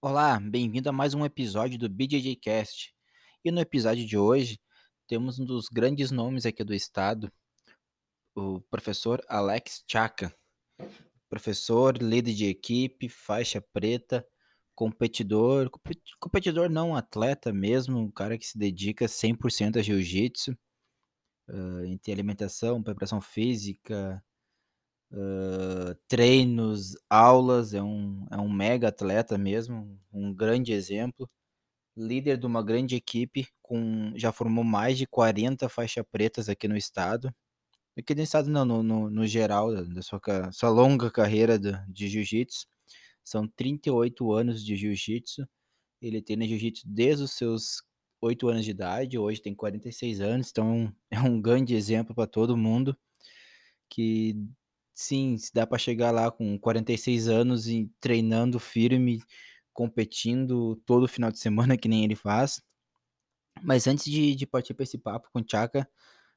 Olá, bem-vindo a mais um episódio do BJJ Cast. E no episódio de hoje, temos um dos grandes nomes aqui do estado, o professor Alex Chaka. Professor, líder de equipe, faixa preta, competidor, competidor não atleta mesmo, um cara que se dedica 100% a jiu-jitsu, uh, em alimentação, preparação física, uh, treinos, aulas, é um, é um mega atleta mesmo, um grande exemplo. Líder de uma grande equipe, com já formou mais de 40 faixas pretas aqui no estado. Aqui no estado não, no, no, no geral, da sua, sua longa carreira de, de jiu-jitsu. São 38 anos de jiu-jitsu. Ele tem jiu-jitsu desde os seus 8 anos de idade, hoje tem 46 anos, então é um grande exemplo para todo mundo que sim, se dá para chegar lá com 46 anos e treinando firme, competindo todo final de semana, que nem ele faz. Mas antes de, de partir para esse papo com o Chaka,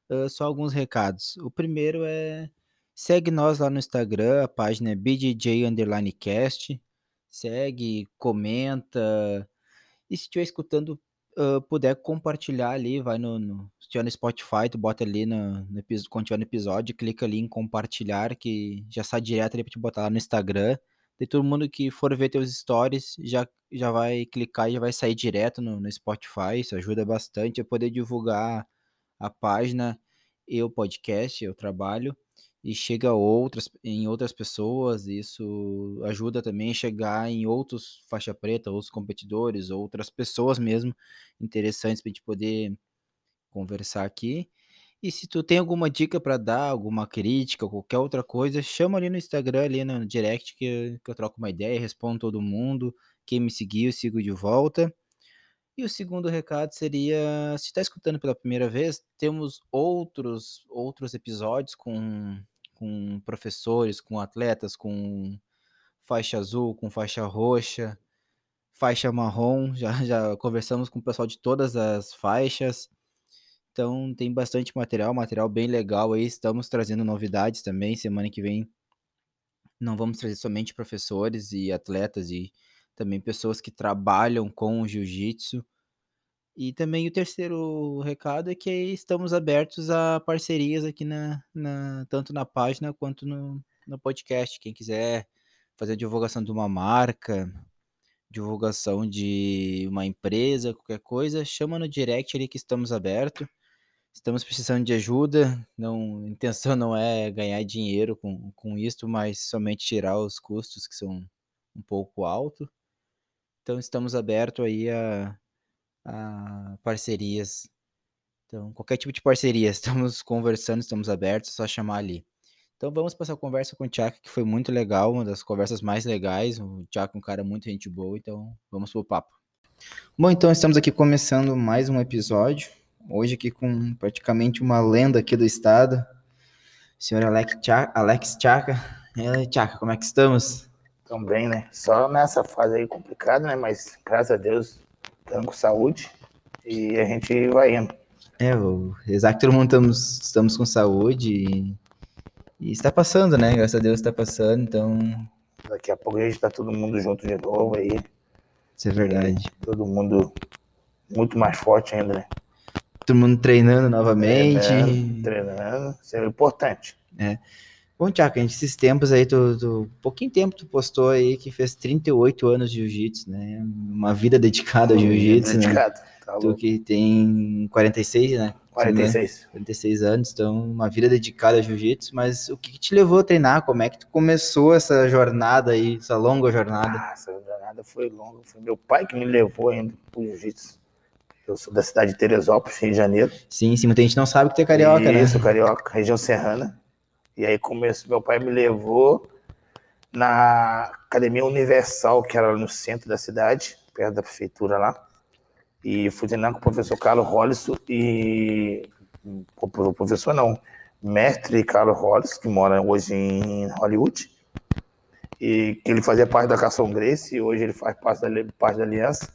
uh, só alguns recados. O primeiro é segue nós lá no Instagram, a página é BJJ_cast. Segue, comenta. E se estiver escutando uh, puder compartilhar ali, vai no, no, se tiver no Spotify, tu bota ali no, no quando tiver no episódio, clica ali em compartilhar, que já sai direto ali pra te botar lá no Instagram. E todo mundo que for ver teus stories já, já vai clicar e já vai sair direto no, no Spotify. Isso ajuda bastante a poder divulgar a página e o podcast, o trabalho e chega outras, em outras pessoas, isso ajuda também a chegar em outros faixa preta, outros competidores, outras pessoas mesmo interessantes para a gente poder conversar aqui. E se tu tem alguma dica para dar, alguma crítica, qualquer outra coisa, chama ali no Instagram, ali no direct, que, que eu troco uma ideia, respondo todo mundo. Quem me seguiu, eu sigo de volta. E o segundo recado seria, se está escutando pela primeira vez, temos outros outros episódios com com professores, com atletas, com faixa azul, com faixa roxa, faixa marrom. Já, já conversamos com o pessoal de todas as faixas. Então tem bastante material, material bem legal aí. Estamos trazendo novidades também. Semana que vem não vamos trazer somente professores e atletas e também pessoas que trabalham com o jiu-jitsu. E também o terceiro recado é que estamos abertos a parcerias aqui na, na tanto na página quanto no, no podcast. Quem quiser fazer divulgação de uma marca, divulgação de uma empresa, qualquer coisa, chama no direct ali que estamos abertos. Estamos precisando de ajuda. Não, a intenção não é ganhar dinheiro com, com isso, mas somente tirar os custos que são um pouco altos. Então estamos abertos aí a a parcerias. Então, qualquer tipo de parceria, estamos conversando, estamos abertos, é só chamar ali. Então vamos passar a conversa com o Tiago, que foi muito legal, uma das conversas mais legais. O Tiago é um cara muito gente boa, então vamos pro papo. Bom, então estamos aqui começando mais um episódio. Hoje aqui com praticamente uma lenda aqui do estado, o senhor Alex Chaka. Alex Chaka, como é que estamos? Bem, né? Só nessa fase aí complicada, né? Mas graças a Deus estamos com saúde e a gente vai indo. É, o, exato, todo mundo estamos, estamos com saúde e, e está passando, né? Graças a Deus está passando, então. Daqui a pouco a gente está todo mundo junto de novo aí. Isso é verdade. E todo mundo muito mais forte ainda, né? Todo mundo treinando novamente. Treinando, treinando. isso é importante. É. Bom, Tiago, a gente, esses tempos aí, tu, tu, pouquinho tempo tu postou aí que fez 38 anos de jiu-jitsu, né? Uma vida dedicada ao jiu-jitsu, né? Dedicado. Tá tu que tem 46, né? 46. 46 anos, então uma vida dedicada ao jiu-jitsu, mas o que, que, te levou a treinar? Como é que tu começou essa jornada aí, essa longa jornada? Ah, essa jornada foi longa, foi meu pai que me levou ainda pro jiu-jitsu. Eu sou da cidade de Teresópolis, Rio de Janeiro. Sim, sim, muita gente não sabe que tu é carioca, Isso, né? Isso, carioca, região serrana. E aí começou, meu pai me levou na Academia Universal, que era no centro da cidade, perto da prefeitura lá. E fui treinar com o professor Carlos Hollis e. O professor não, mestre Carlos Hollis, que mora hoje em Hollywood. E que ele fazia parte da Cação Grace, e hoje ele faz parte da, parte da Aliança.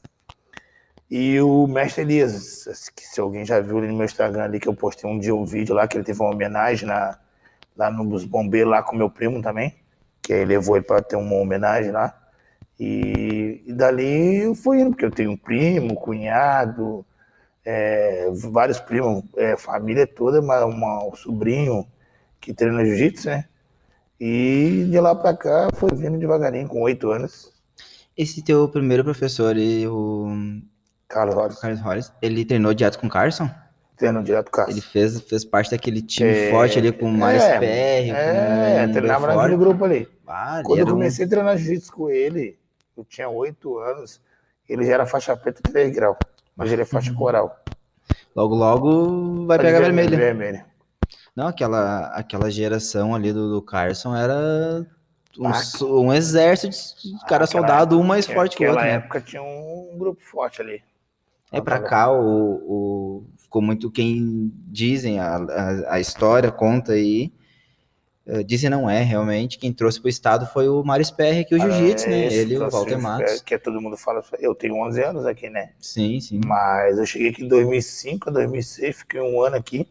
E o mestre Elias, que se alguém já viu no meu Instagram ali, que eu postei um dia um vídeo lá, que ele teve uma homenagem na, lá nos bombeiros lá com meu primo também, que aí levou ele para ter uma homenagem lá. E, e dali eu fui indo, porque eu tenho um primo, cunhado, é, vários primos, é, família toda, uma, uma, um sobrinho que treina jiu-jitsu, né? E de lá pra cá foi vindo devagarinho, com oito anos. Esse teu primeiro professor, o Carlos Ross. Carlos ele treinou direto com Carson? Direto com Ele fez, fez parte daquele time É, forte ali com Mário é, PR, É, com treinava naquele grupo ali. Ah, Quando eu um- comecei a treinar jiu-jitsu com ele, eu tinha oito anos, ele já era faixa preta 3 grau. Mas ele é faixa Uhum. coral. Logo, logo vai pegar ver, vermelho. vermelho. Não, aquela, aquela geração ali do, do Carson era um, Ah, um exército de cara Aquela soldado, um mais forte que o outro. Naquela né? época tinha um grupo forte ali. É pra cá, o, o- ficou muito quem dizem, a, a, a história conta aí. eh, Dizem não é, realmente. Quem trouxe pro estado foi o Mário Sperry aqui, o Jiu-Jitsu, né? É, esse Ele e o Walter Matos. Que todo mundo fala. Eu tenho 11 anos aqui, né? Sim, sim. Mas eu cheguei aqui em 2005, 2006, fiquei um ano aqui.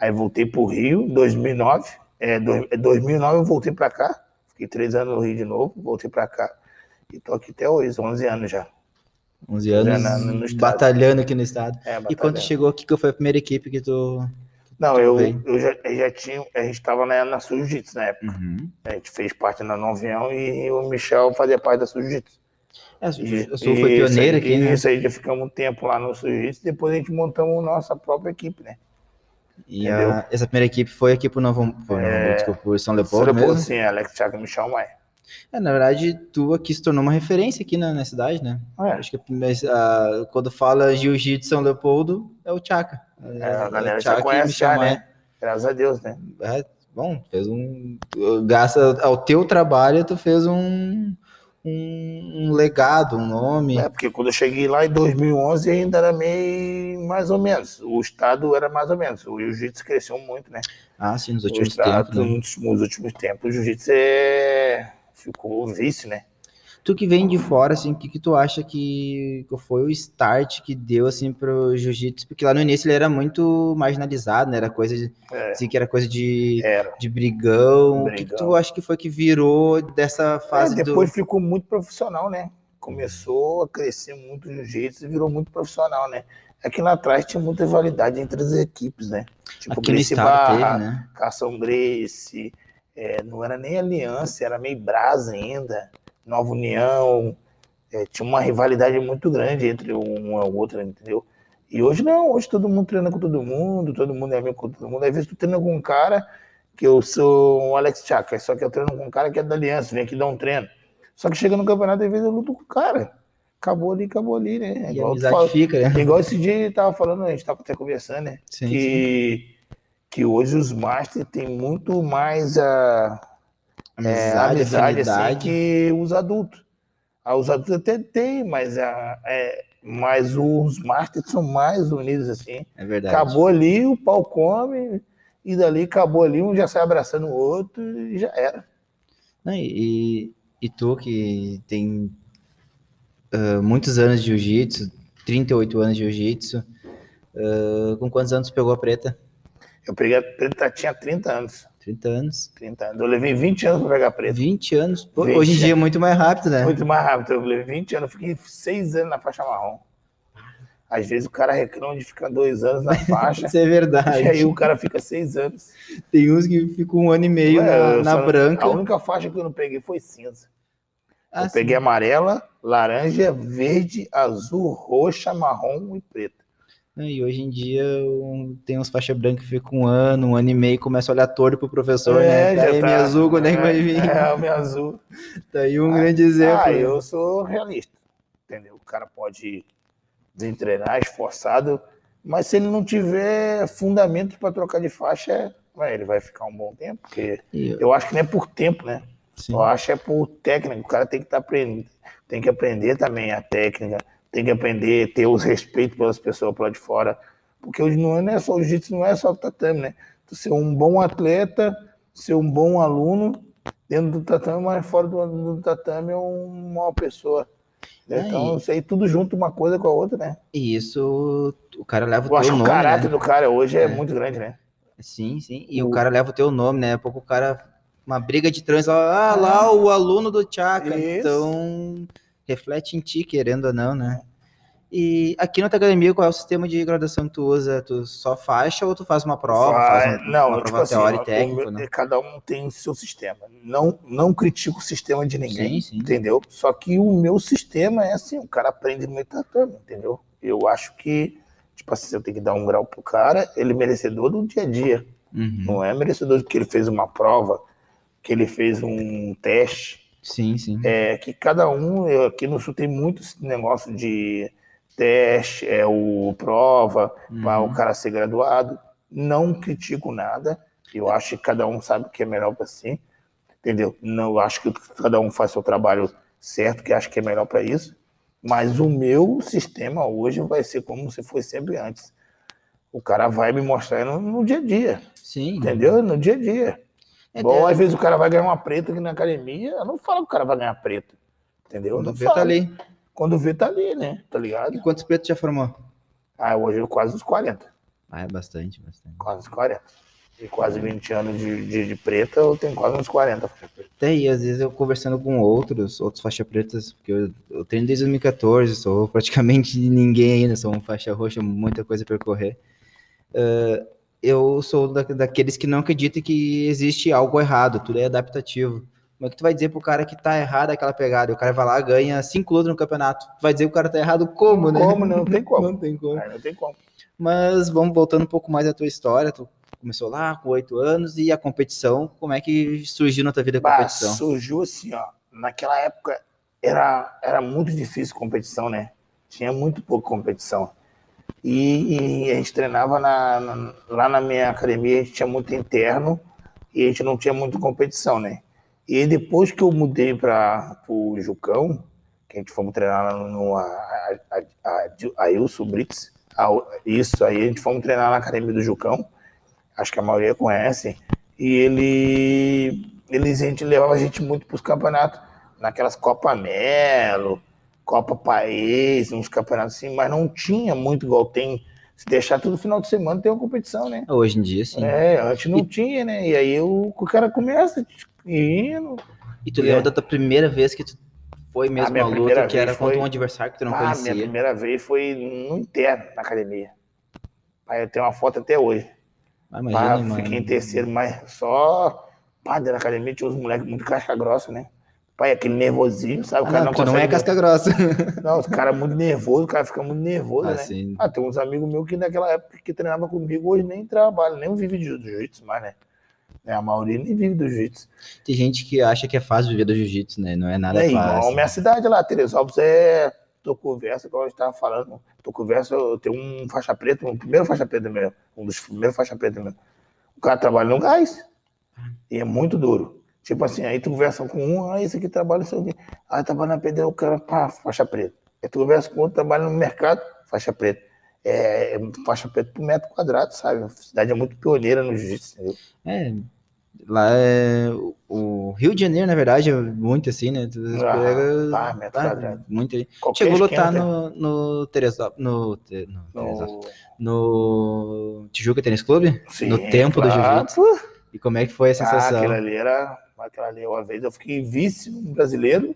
Aí voltei pro Rio, 2009. É, dois- é, 2009 eu voltei pra cá. Fiquei três anos no Rio de novo, voltei pra cá. E tô aqui até hoje, 11 anos já. 11 anos na- no batalhando aqui no estado. É, E quando chegou aqui, que foi a primeira equipe que tu. Não, tu eu, veio? eu, já, eu já tinha. A gente tava na, na Jiu-Jitsu na época. Uhum. A gente fez parte na Novião e o Michel fazia parte da Jiu-Jitsu. É, eu sou, foi aí- aqui, né? Isso aí, já ficamos um tempo lá no Jiu-Jitsu, depois a gente montamos nossa própria equipe, né? E a- essa primeira equipe foi aqui pro Novo, pro, É, desculpa, pro São Leopoldo depois, mesmo? sim, Alex Thiago e Michel Maia. É, na verdade, tu aqui se tornou uma referência aqui na, na cidade, né? É, Acho que a primeira- a- quando fala Jiu-Jitsu São Leopoldo, é o Tchaka. É, a galera o já conhece já, né? graças a Deus, né? É, bom, fez um. Graças ao teu trabalho, tu fez um, um, um legado, um nome. É, porque quando eu cheguei lá em 2011 ainda era meio mais ou menos. O estado era mais ou menos. O jiu-jitsu cresceu muito, né? Ah, sim, nos últimos tempos. Né? nos, nos últimos tempos, o jiu-jitsu é... ficou vício, né? Tu que vem de fora, assim, o que, que tu acha que, foi o start que deu, assim, pro jiu-jitsu? Porque lá no início ele era muito marginalizado, né? Era coisa de. É, Assim, que era coisa de, era. de brigão. O que, que Brigão. tu acha que foi que virou dessa fase É, depois do. ficou muito profissional, né? Começou a crescer muito o jiu-jitsu e virou muito profissional, né? Aqui lá atrás tinha muita rivalidade entre as equipes, né? Tipo, Aqui Gracie estado teve, Barra, né? Cação Grace, é, não era nem aliança, era meio brasa ainda, Nova União, é, tinha uma rivalidade muito grande entre um e o outro, entendeu? E hoje não, hoje todo mundo treina com todo mundo, todo mundo é amigo com todo mundo. Às vezes tu treina com um cara que eu sou o Alex Chaka, só que eu treino com um cara que é da aliança, vem aqui dar um treino. Só que chega no campeonato, às vezes eu luto com o cara. Acabou ali, acabou ali, né? E Igual, fala- fica, né? igual esse dia tava falando, a gente tava até conversando, né? Sim, sim. Que, hoje os Masters têm muito mais a é, amizade, assim, que os adultos. Ah, os adultos até têm, mas, a, é, mas os Masters são mais unidos assim. É verdade. Acabou ali, o pau come, e dali acabou ali, um já sai abraçando o outro e já era. E, e tu que tem ah, muitos anos de jiu-jitsu, 38 anos de jiu-jitsu, ah, com quantos anos pegou a preta? Eu peguei a preta, tinha 30 anos. 30 anos. 30 anos. Eu levei 20 anos para pegar a preta. 20 anos. Pô, 20 Hoje em dia é muito mais rápido, né? Muito mais rápido. Eu levei 20 anos, eu fiquei 6 anos na faixa marrom. Às vezes o cara reclama de ficar dois anos na faixa. Isso é verdade. E aí o cara fica seis anos. Tem uns que ficam um ano e meio Ué, na, na branca. A única faixa que eu não peguei foi cinza. Ah, eu peguei amarela, laranja, verde, azul, roxa, marrom e preta. Sim. E hoje em dia tem uns faixa branca que ficam um ano, um ano e meio, começa a olhar torto pro professor, né? Daí minha azul, quando é que vai vir? É, o minha azul. Tá aí um grande exemplo. Ah, eu sou realista. Entendeu? O cara pode treinar esforçado, mas se ele não tiver fundamento para trocar de faixa, ele vai ficar um bom tempo, porque eu- eu acho que não é por tempo, né? sim. Eu acho que é por técnica. O cara tem que estar aprendendo, tem que aprender também a técnica, tem que aprender ter os respeitos pelas pessoas lá de fora. Porque hoje não é, não é só o jiu-jitsu, não é só o tatame, né? Tu ser um bom atleta, ser um bom aluno dentro do tatame, mas fora do, do tatame é uma mal pessoa. É, Então, isso aí tudo junto, uma coisa com a outra, né? E isso, o cara leva o Eu teu acho que o nome, caráter né? do cara hoje é, É. muito grande, né? Sim, sim. E o O- cara leva o teu nome, né? Pouco o cara. Uma briga de trânsito, ah, lá o aluno do Tchaka. Isso. Então, reflete em ti, querendo ou não, né? E aqui na tua academia, qual é o sistema de graduação que tu usa? Tu só faixa ou tu faz uma prova? Vai, faz um- não, uma tipo prova assim, teórica o e técnica, meu- né? cada um tem seu sistema. Não, não critico o sistema de ninguém, Sim, sim. entendeu? Só que o meu sistema é assim, o cara aprende no tatame, entendeu? Eu acho que, tipo assim, eu tenho que dar um grau pro cara, ele é merecedor do dia a dia. Uhum. Não é merecedor de que ele fez uma prova, que ele fez um teste. Sim, sim. É que cada um, eu, aqui no sul tem muito esse negócio de teste, é o prova, para Uhum. o cara ser graduado. Não critico nada. Eu acho que cada um sabe o que é melhor para si. Entendeu? Não, eu acho que cada um faz seu trabalho certo, que acho que é melhor para isso. Mas o meu sistema hoje vai ser como se foi sempre antes. O cara vai me mostrar no, no dia a dia, Sim. entendeu? No dia a dia. É, Igual é- às vezes o cara vai ganhar uma preta aqui na academia, eu não falo que o cara vai ganhar preta. Entendeu? Eu Quando não vê, tá ali. Quando vê, tá ali, né? Tá ligado? E quantos pretos já formou? Ah, hoje eu quase uns 40. Ah, é bastante, bastante. Quase uns 40. E quase 20 anos de, de, de preta, eu tenho quase uns 40. Até aí, às vezes eu conversando com outros, outros faixa pretas, porque eu, eu treino desde 2014, sou praticamente ninguém ainda, sou um faixa roxa, muita coisa a percorrer. Ah, eu sou da, daqueles que não acreditam que existe algo errado, tudo é adaptativo. Como é que tu vai dizer pro cara que tá errado aquela pegada? O cara vai lá, ganha 5 lutas no campeonato. Tu vai dizer que o cara tá errado como, né? Como? Não tem como. Não tem como. Não tem como. Mas vamos voltando um pouco mais à tua história. Tu começou lá com oito anos e a competição, como é que surgiu na tua vida a Bah, competição? surgiu assim, ó. Naquela época era, era muito difícil competição, né? Tinha muito pouca competição. E, e a gente treinava na, na- lá na minha academia, a gente tinha muito interno e a gente não tinha muita competição, né? E depois que eu mudei para o Jucão, que a gente fomos treinar no a, a, a, a, a Ilso Brits, a- isso aí, a gente fomos treinar na academia do Jucão, acho que a maioria conhece, e ele, eles, a gente levava a gente muito para os campeonatos, naquelas Copa Melo, Copa País, uns campeonatos assim, mas não tinha muito igual tem. Se deixar todo final de semana tem uma competição, né? Hoje em dia, sim. É, antes não tinha, né? E aí o, o cara começa indo. E tu É. lembra da tua primeira vez que tu foi mesmo minha à luta, que era vez contra foi- um adversário que tu não Ah, minha conhecia? primeira vez foi no interno, na academia. Aí eu tenho uma foto até hoje. Ah, imagina, mano. fiquei em terceiro, mas só. Pá, dentro da academia tinha uns moleques muito casca grossa, né? Pai, aquele nervosinho, sabe? O Ah, cara não, não, não é casca grossa. Não, os caras muito nervoso, o cara fica muito nervoso, né? Assim, Ah, tem uns amigos meus que naquela época que treinavam comigo hoje nem trabalham, nem vive de jiu-jitsu mais, né? É, A maioria nem vive do jiu-jitsu. tem gente que acha que é fácil viver do jiu-jitsu, né? Não é nada É igual fácil. a minha cidade lá, Teresópolis, é. Tô conversa, como a gente tava falando. Tô conversa, eu tenho um faixa preta, um primeiro faixa preta meu, um dos primeiros faixa preta meu. O cara trabalha no gás. E é muito duro. Tipo assim, aí tu conversa com um, ah, esse aqui trabalha, não sei o quê. Aí trabalha na pedra, o cara, pá, faixa preta. Aí tu conversa com outro, trabalha no mercado, faixa preta. É, é faixa preta por metro quadrado, sabe? A cidade é muito pioneira no jiu-jitsu, entendeu? É, lá é. o- Rio de Janeiro, na verdade, é muito assim, né? Tu Ah, pega. tá, metro ah, quadrado. muito aí. Qualquer Chegou a lutar no, no Teresópolis. No, no. No... no Tijuca Tênis Clube? Sim, no tempo do claro, jiu-jitsu. pô. E como é que foi a Ah, sensação? aquilo ali era. Ali, uma vez eu fiquei vice no brasileiro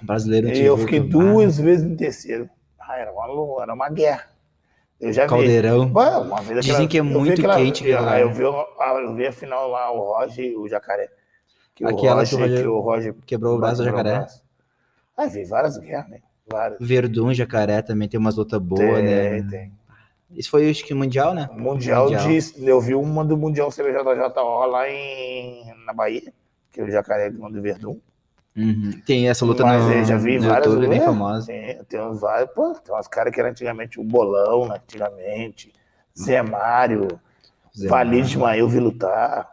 Um brasileiro e eu fiquei Ah, duas vezes no terceiro. Ah, era uma, era uma guerra. Eu já vi. Caldeirão. Uma vez Dizem aquela- que é eu vi muito aquela- quente ah, lugar, eu, né? vi, a- eu vi a final lá, o Roger e o Jacaré. Que o Aquela que o Roger, que o Roger Quebrou o braço do jacaré. braço. Ah, vi várias guerras, né? Várias. Verdun, Jacaré também tem umas lutas boas, tem, né? tem. Isso foi, acho que, mundial, né? Mundial, Mundial. de. Eu vi uma do Mundial CBJJO lá em, na Bahia, que é o Jacaré do Verdun. Uhum. Tem essa luta Mas no, eu já vi no várias YouTube, bem é, famosa. Tem, tem vários, pô, tem umas caras que eram antigamente o Bolão, né, antigamente, Zé Mário, Zé Valide. Ismael eu vi lutar,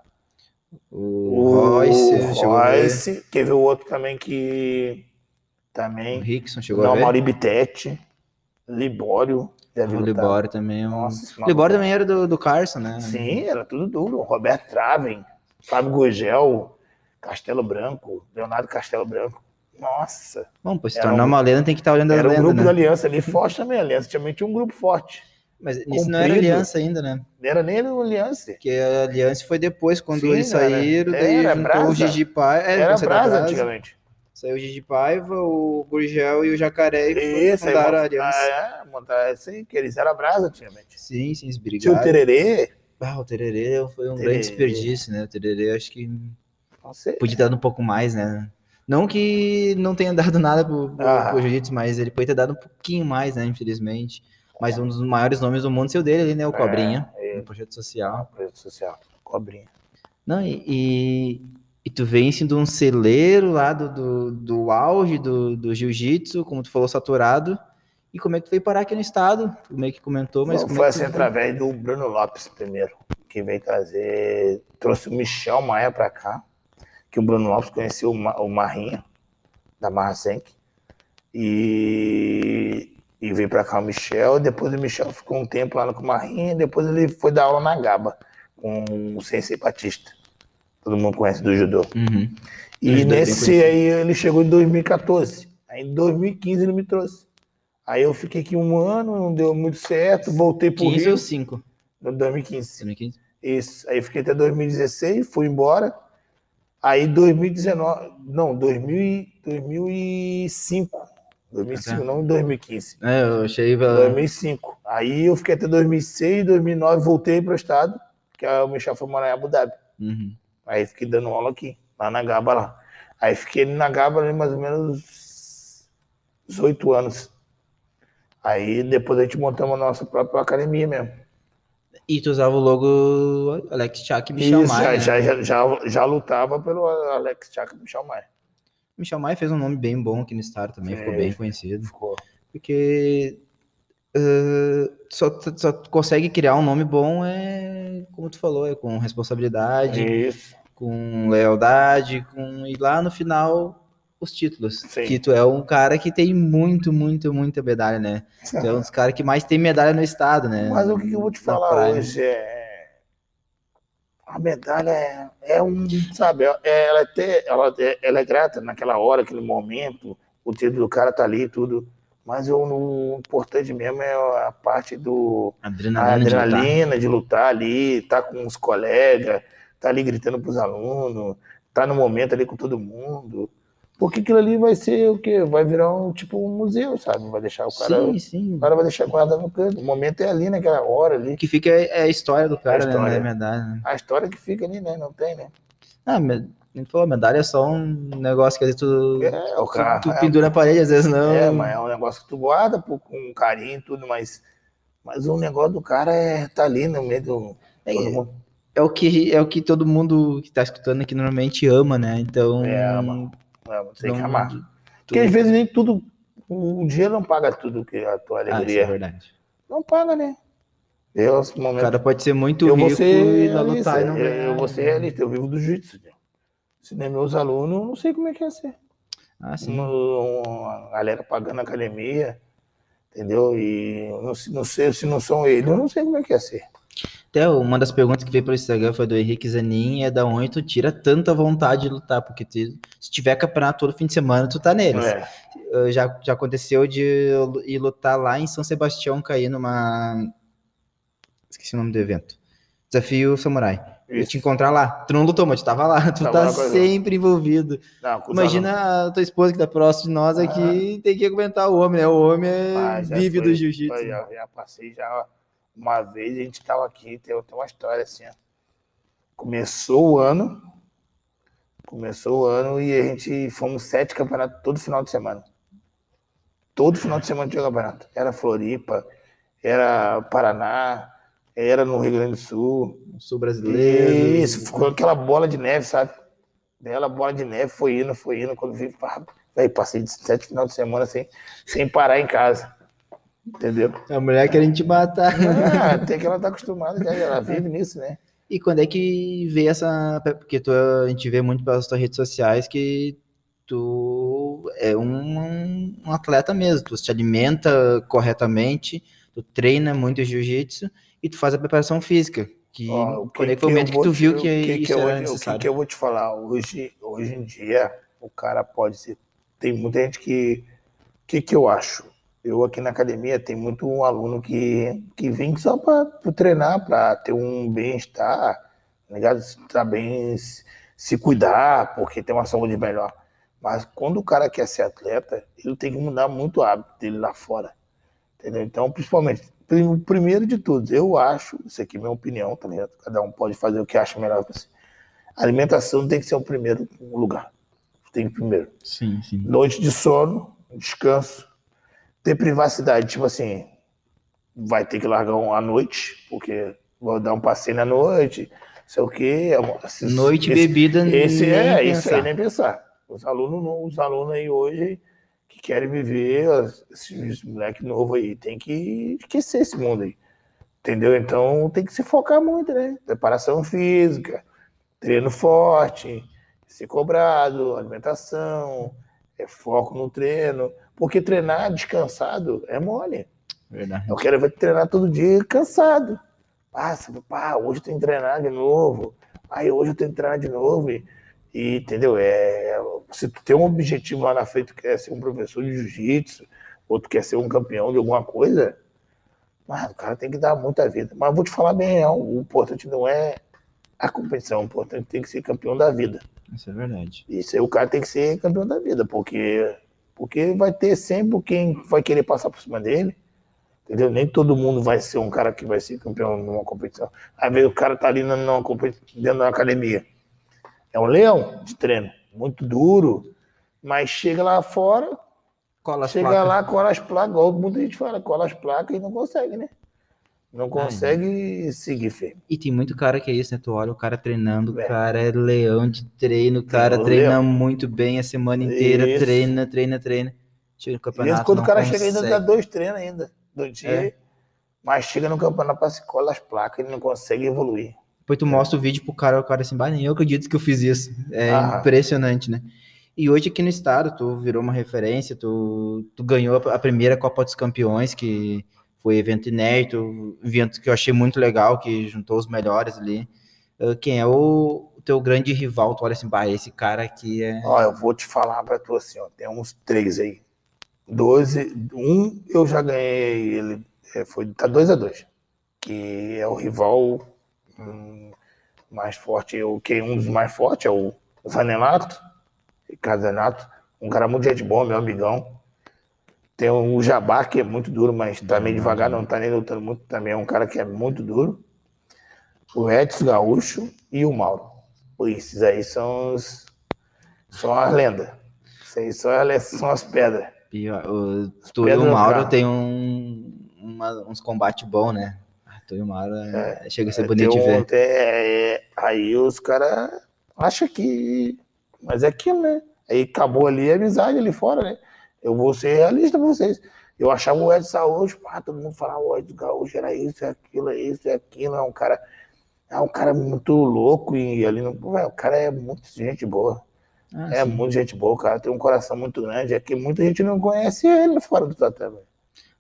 O Royce, chegou a ver. Royce, teve o outro também que O também, Rickson chegou a não, ver. Mauri Bittetti, Libório, vi O lutar. Libório também. é um- Nossa, O Libório maluco- também era do, do Carson, né? Sim, era tudo duro. Roberto Traven, Fábio Gugel, Castelo Branco, Leonardo Castelo Branco. Nossa, Bom, pra se Era tornar um- uma lenda tem que estar olhando as era um grupo né? da Aliança ali forte também. A Aliança tinha um grupo forte. Mas isso não era comprido. aliança ainda, né? Não era nem a Aliança. Porque a aliança foi depois, quando Sim, eles era- saíram, daí era juntou Brasa. o Gigi Pai. É, Era da Brasa antigamente. Saiu o Gigi Paiva, o Gurgel e o Jacaré e Isso, fundaram a aliança. ah, é, montar essa aí, que eles eram brasa antigamente. Sim, sim, eles Tinha brigaram. o Tererê, Ah, o Tererê foi um Tererê. grande desperdício, né? O Tererê acho que não sei. podia ter dado um pouco mais, né? Não que não tenha dado nada pro, pro, Ah. pro Jiu-Jitsu, mas ele podia ter dado um pouquinho mais, né? Infelizmente. Mas um dos maiores nomes do mundo saiu dele ali, né? O Cobrinha, É, no projeto social. projeto social, cobrinha. Não, e, e, e tu vem de um celeiro lá do, do, do auge do, do jiu-jitsu, como tu falou, saturado. E como é que tu veio parar aqui no estado? Tu meio que comentou, mas como foi é assim através do Bruno Lopes primeiro, que veio trazer, trouxe o Michel Maia pra cá, que o Bruno Lopes conheceu o, Ma- o Marrinha, da Marra Senk, e, e veio pra cá o Michel, depois o Michel ficou um tempo lá com o Marrinha, depois ele foi dar aula na Gaba, com o Sensei Batista, todo mundo conhece do judô. Uhum. E nesse aí ele chegou em 2014. Aí em 2015 ele me trouxe. Aí eu fiquei aqui um ano, não deu muito certo, voltei pro 15 Rio. ou 5? No 2015. 2015? Isso. Aí fiquei até 2016, fui embora. Aí 2019, não, 2000, e- 2005. 2005, Ah, não em 2015. É, eu achei... pela- 2005. Aí eu fiquei até 2006, 2009, voltei para o estado, que o Michel foi morar em Abu Dhabi. Uhum. Aí fiquei dando aula aqui, lá na Gaba lá. Aí fiquei na Gaba ali mais ou menos 18 anos. Aí depois a gente montamos a nossa própria academia mesmo. E tu usava o logo Alex Chak e Michel Isso, Maia. já, né? já, já, já, lutava pelo Alex Chaka e Michel Maia. Michel Maia fez um nome bem bom aqui no estado também, ficou Fez. bem conhecido. Ficou. Porque só, só consegue criar um nome bom é, como tu falou, é com responsabilidade, Isso. com lealdade, com e lá no final os títulos. Sim. Que tu é um cara que tem muito, muito, muita medalha, né? Tu é um dos caras que mais tem medalha no estado, né? Mas o que eu vou te Na falar praia. hoje é. A medalha é, é um. Sabe, é- ela, é até, ela, é, ela é grata naquela hora, aquele momento, o título do cara tá ali e tudo. Mas o, o importante mesmo é a parte do. A Adrenalina, de lutar. adrenalina de lutar ali, tá com os colegas, tá ali gritando pros alunos, tá no momento ali com todo mundo. Porque aquilo ali vai ser o quê? Vai virar um tipo um museu, sabe? Vai deixar o cara. Sim, sim. O cara vai deixar guardado no canto. O momento é ali naquela hora ali. O que fica é é a história do cara, É a né? história. Não é medalha, né? A história que fica ali, né? Não tem, né? Ah, me- ele falou, medalha é só um negócio que às vezes tu, É, o tu, cara. tu pendura na parede, às vezes não. É, mas é um negócio que tu guarda pô, com carinho e tudo, mas. Mas o negócio do cara é tá ali no meio do. É, é o que é o que todo mundo que tá escutando aqui normalmente ama, né? Então. É, ama. É, tem que não- amar. tu- Porque às vezes nem tudo. O dinheiro não paga tudo que a tua Ah, isso alegria. é verdade. não paga, né? Eu, esse O momento. cara pode ser muito eu rico ser e não lutar eu, eu vou ser realista, eu vivo do jiu-jitsu. né? Se nem meus alunos, eu não sei como é que é ser. Ah, sim. Um- uma galera pagando academia, entendeu? E não, não sei se não são eles, eu não sei como é que é ser. Até uma das perguntas que veio pelo Instagram foi do Henrique Zanin, é da onde tu tira tanta vontade de lutar, porque tu- se tiver campeonato todo fim de semana, tu tá neles. É, Uh, já, já aconteceu de ir lutar lá em São Sebastião, cair numa. Esqueci o nome do evento. Desafio Samurai. Eu isso. te encontrar lá. Tu não lutou, mas tu tava lá. Tu Tava tá lá sempre envolvido. Não, Imagina a tua esposa que tá próximo de nós aqui tem que aguentar o homem, né? O homem é- Ah, vive foi, do jiu-jitsu. foi, Já, já passei já uma vez, a gente tava aqui, tem, tem uma história assim, ó. Começou o ano, começou o ano e a gente fomos sete campeonatos todo final de semana. Todo final de semana tinha campeonato. Era Floripa, era Paraná, era no Rio Grande do Sul. Sou brasileiro. Isso, ficou aquela bola de neve, sabe? Aquela bola de neve foi indo, foi indo. Quando vi, pá, aí passei de sete final de semana sem, sem parar em casa. Entendeu? A mulher querendo te matar. Ah, tem que ela tá acostumada, já, ela vive nisso, né? E quando é que vê essa. Porque tu, a gente vê muito pelas tuas redes sociais que tu é um, um atleta mesmo. Tu te alimenta corretamente, tu treina muito jiu-jitsu e tu faz a preparação física. Que, Ó, é que foi o momento que tu vou viu te- que, que, isso que eu, era vou- o que, necessário? que eu vou te falar? Hoje, hoje em dia, o cara pode ser. Tem muita gente que. O que, que eu acho? Eu aqui na academia tem muito um aluno que, que vem só para treinar, para ter um bem-estar, tá ligado? Tá bem, se- cuidar, porque tem uma saúde melhor. Mas quando o cara quer ser atleta, ele tem que mudar muito o hábito dele lá fora. Entendeu? Então, principalmente, primeiro de tudo, eu acho, isso aqui é minha opinião, tá ligado? Cada um pode fazer o que acha melhor pra si. A alimentação tem que ser o primeiro lugar. Tem que primeiro. Sim, sim. Noite de sono, descanso, ter privacidade, tipo assim, vai ter que largar um à noite, porque vou dar um passeio na noite, sei o quê. Noite esse- bebida esse nem é, isso pensar. aí nem pensar. Os alunos, os alunos aí hoje que querem viver, esses moleque novo aí, tem que esquecer esse mundo aí. Entendeu? Então tem que se focar muito, né? Preparação física, treino forte, ser cobrado, alimentação, é foco no treino. Porque treinar descansado é mole. Verdade. Eu quero ver treinar todo dia cansado. Passa, pá, hoje eu tenho que treinar de novo. Aí hoje eu tenho que treinar de novo. E, e, entendeu? É, se tu tem um objetivo lá na frente, tu quer ser um professor de jiu-jitsu, ou tu quer ser um campeão de alguma coisa, mano, o cara tem que dar muita vida. Mas eu vou te falar bem, real, o importante não é a competição, o importante tem que ser campeão da vida. Isso é verdade. Isso aí o cara tem que ser campeão da vida, porque, porque vai ter sempre quem vai querer passar por cima dele. Entendeu? Nem todo mundo vai ser um cara que vai ser campeão numa competição. Às vezes o cara tá ali numa competi- dentro da academia. É um leão de treino, muito duro, mas chega lá fora, Cola chega placas. lá, cola as placas, igual muita gente fala, cola as placas e não consegue, né? Não consegue seguir firme. E tem muito cara que é isso, né? Tu olha o cara treinando, o É. cara é leão de treino, o cara o treina leão. muito bem a semana inteira, Isso. treina, treina, treina. Chega no campeonato. mesmo quando o cara chega ainda consegue. dá dois treinos ainda do dia, É. mas chega no campeonato para se cola as placas, ele não consegue evoluir. Depois tu mostra o vídeo pro cara, o cara assim, bah, nem eu acredito que eu fiz isso. É Ah. impressionante, né? E hoje aqui no estado, tu virou uma referência, tu, tu ganhou a primeira Copa dos Campeões, que foi evento inédito, evento que eu achei muito legal, que juntou os melhores ali. Ah, Quem é o, teu grande rival? Tu olha assim, bah, esse cara aqui é... Ó, eu vou te falar pra tu assim, ó, tem uns três aí. Doze, um eu já ganhei, ele é, foi, tá dois a dois, que é o rival mais forte, o que um dos mais fortes é o Zanenato, Ricardo Zanenato, um cara muito gente boa, meu amigão. Tem o Jabá, que é muito duro, mas tá meio devagar, não tá nem lutando muito, também é um cara que é muito duro. O Edson Gaúcho e o Mauro. Esses aí são os, são as lendas. Isso aí são, as- são as pedras. Pior, o, tu e Pedro o Mauro tem um, uma- uns combates bons, né? Ah, Tu e Mauro é- chega a ser É, bonito de ver. tem- é, aí os caras acham que. Mas é aquilo, né? Aí acabou ali a amizade ali fora, né? Eu vou ser realista pra vocês. Eu achava o Edson Gaúcho, pá, todo mundo falava o Edson Gaúcho era isso, é aquilo, é isso, é aquilo. É um cara, é um cara muito louco e ali no. Ué, o cara é muito gente boa. Ah, É sim. muito gente boa, o cara tem um coração muito grande. É que muita gente não conhece ele fora do tatame.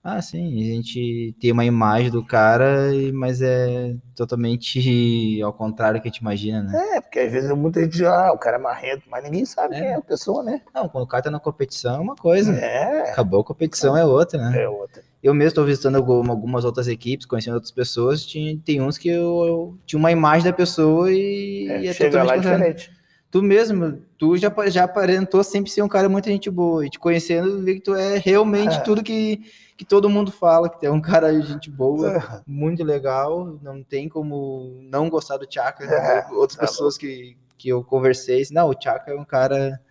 Ah, sim, a gente tem uma imagem do cara, e- mas é totalmente ao contrário do que a gente imagina, né? É, porque às vezes muita gente diz, ah, o cara é marrento, mas ninguém sabe É. quem é a pessoa, né? Não, quando o cara tá na competição é uma coisa, É, acabou a competição é outra, né? é outra. Eu mesmo estou visitando algum- algumas outras equipes, conhecendo outras pessoas, tinha, tem uns que eu, eu tinha uma imagem da pessoa e É, é chega lá totalmente contrário. Tu mesmo, tu já, já aparentou sempre ser um cara muito gente boa. E te conhecendo, vi que tu é realmente É. tudo que, que todo mundo fala, que tu é um cara de gente boa, É. muito legal. Não tem como não gostar do Chaka. É, Outras tá pessoas que, que eu conversei, disse, não, o Chaka é um cara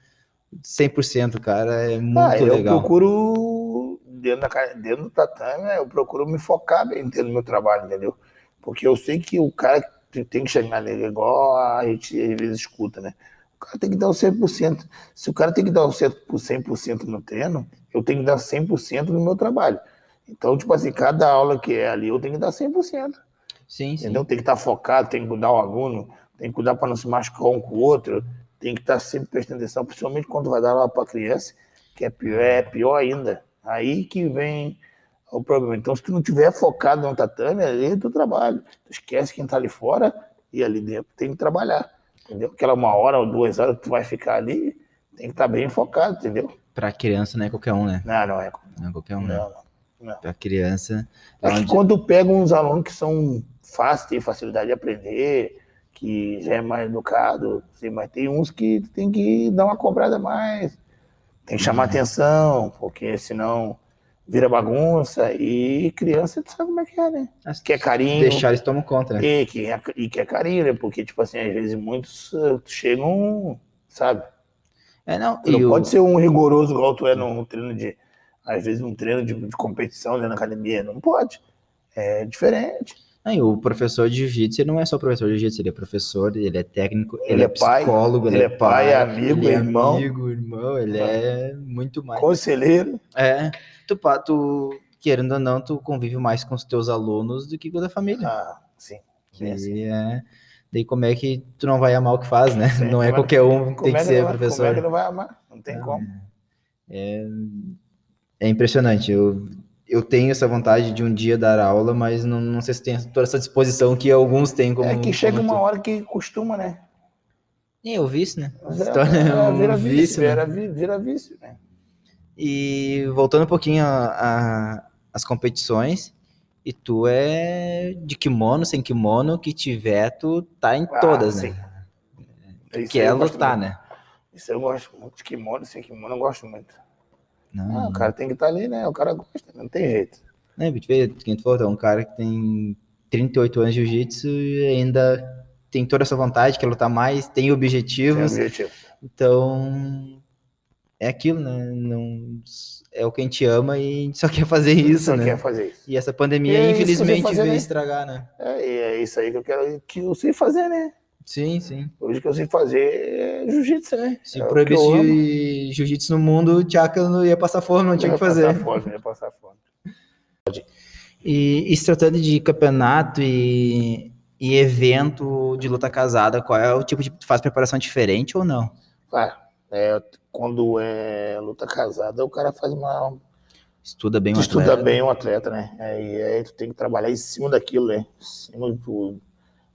100%, cara, é muito Ah, eu legal. procuro, dentro, da, dentro do tatame, eu procuro me focar bem dentro do meu trabalho, entendeu? Porque eu sei que o cara tem tem que chegar nele, igual a gente às vezes escuta, né? O cara tem que dar o 100%. Se o cara tem que dar o 100% no treino, eu tenho que dar 100% no meu trabalho. Então, tipo assim, cada aula que é ali, eu tenho que dar 100%. Sim, sim. Entendeu? Tem que estar focado, tem que cuidar o aluno, tem que cuidar para não se machucar um com o outro, tem que estar sempre prestando atenção, principalmente quando vai dar aula para criança, que é pior, é pior ainda. Aí que vem o problema. Então, se tu não tiver focado no tatame, ali é teu trabalho. Tu esquece quem está ali fora e ali dentro tem que trabalhar. Entendeu? Aquela uma hora ou duas horas que tu vai ficar ali, tem que estar bem focado, entendeu? Pra criança não é qualquer um, né? Não, não é. Não é qualquer um, né? Não, não. Pra criança. é que onde- quando pega uns alunos que são fáceis, têm facilidade de aprender, que já é mais educado, mas tem uns que tem que dar uma cobrada a mais. Tem que chamar atenção, porque senão vira bagunça e criança, tu sabe como é que é, né? Quer carinho. Deixar eles tomam conta, né? E, que, e quer carinho, né? Porque, tipo assim, às vezes muitos uh, chegam, sabe? É, não, Tu não e o- pode ser um rigoroso igual tu é num treino de. Às vezes num treino de, de competição dentro da academia. Não pode. É diferente. Não, e o professor de jiu-jitsu ele não é só professor de jiu-jitsu, ele é professor, ele é técnico, ele, Ele é é pai, psicólogo, ele é pai, amigo, ele é irmão. amigo, irmão, ele é muito mais. Conselheiro. É, tu, tu, querendo ou não, tu convive mais com os teus alunos do que com a da família. Ah, sim. Que é assim. é, daí como é que tu não vai amar o que faz, né? Sim, não é é- qualquer um que tem é que que, ser ele vai, como é professor. que ele vai amar? Não tem como. É, é impressionante. Eu, eu tenho essa vontade de um dia dar aula, mas não, não sei se tem toda essa disposição que alguns têm como é que chega como uma tu. hora que costuma, né? É, eu vi isso, né? Vira, Se torna é, um vira vício, vício, né? vira, vi- vira vício, né? E voltando um pouquinho às competições, e tu é de kimono, sem kimono, que tiver, tu tá em Ah, todas, sim. né? Isso Que é lutar, muito. né? Isso eu gosto muito. De kimono, sem kimono, eu gosto muito. Não, o cara tem que estar ali, né? O cara gosta, não tem jeito. né, tu vê, quem tu falou, é um cara que tem 38 anos de jiu-jitsu e ainda tem toda essa vontade, quer lutar mais, tem Tem objetivos, objetivo. então é aquilo, né? Não, é o que a gente ama e a gente só quer fazer isso, Só né? quer fazer isso. E essa pandemia, E é infelizmente, fazer, veio né? estragar, né? É, e é isso aí que eu quero, que eu sei fazer, né? Sim, sim. Hoje o que eu sei fazer é jiu-jitsu, né? Se é proibisse jiu-jitsu no mundo, o Tchaka não ia passar fome, não tinha que fazer. Passar fome, ia passar fome. E, e se tratando de campeonato e, e evento de luta casada, qual é o tipo de. Tu faz preparação diferente ou não? Ah, é, quando é luta casada, o cara faz uma. Estuda bem o estuda atleta. bem o atleta, né? Aí, aí tu tem que trabalhar em cima daquilo, né? Em cima do,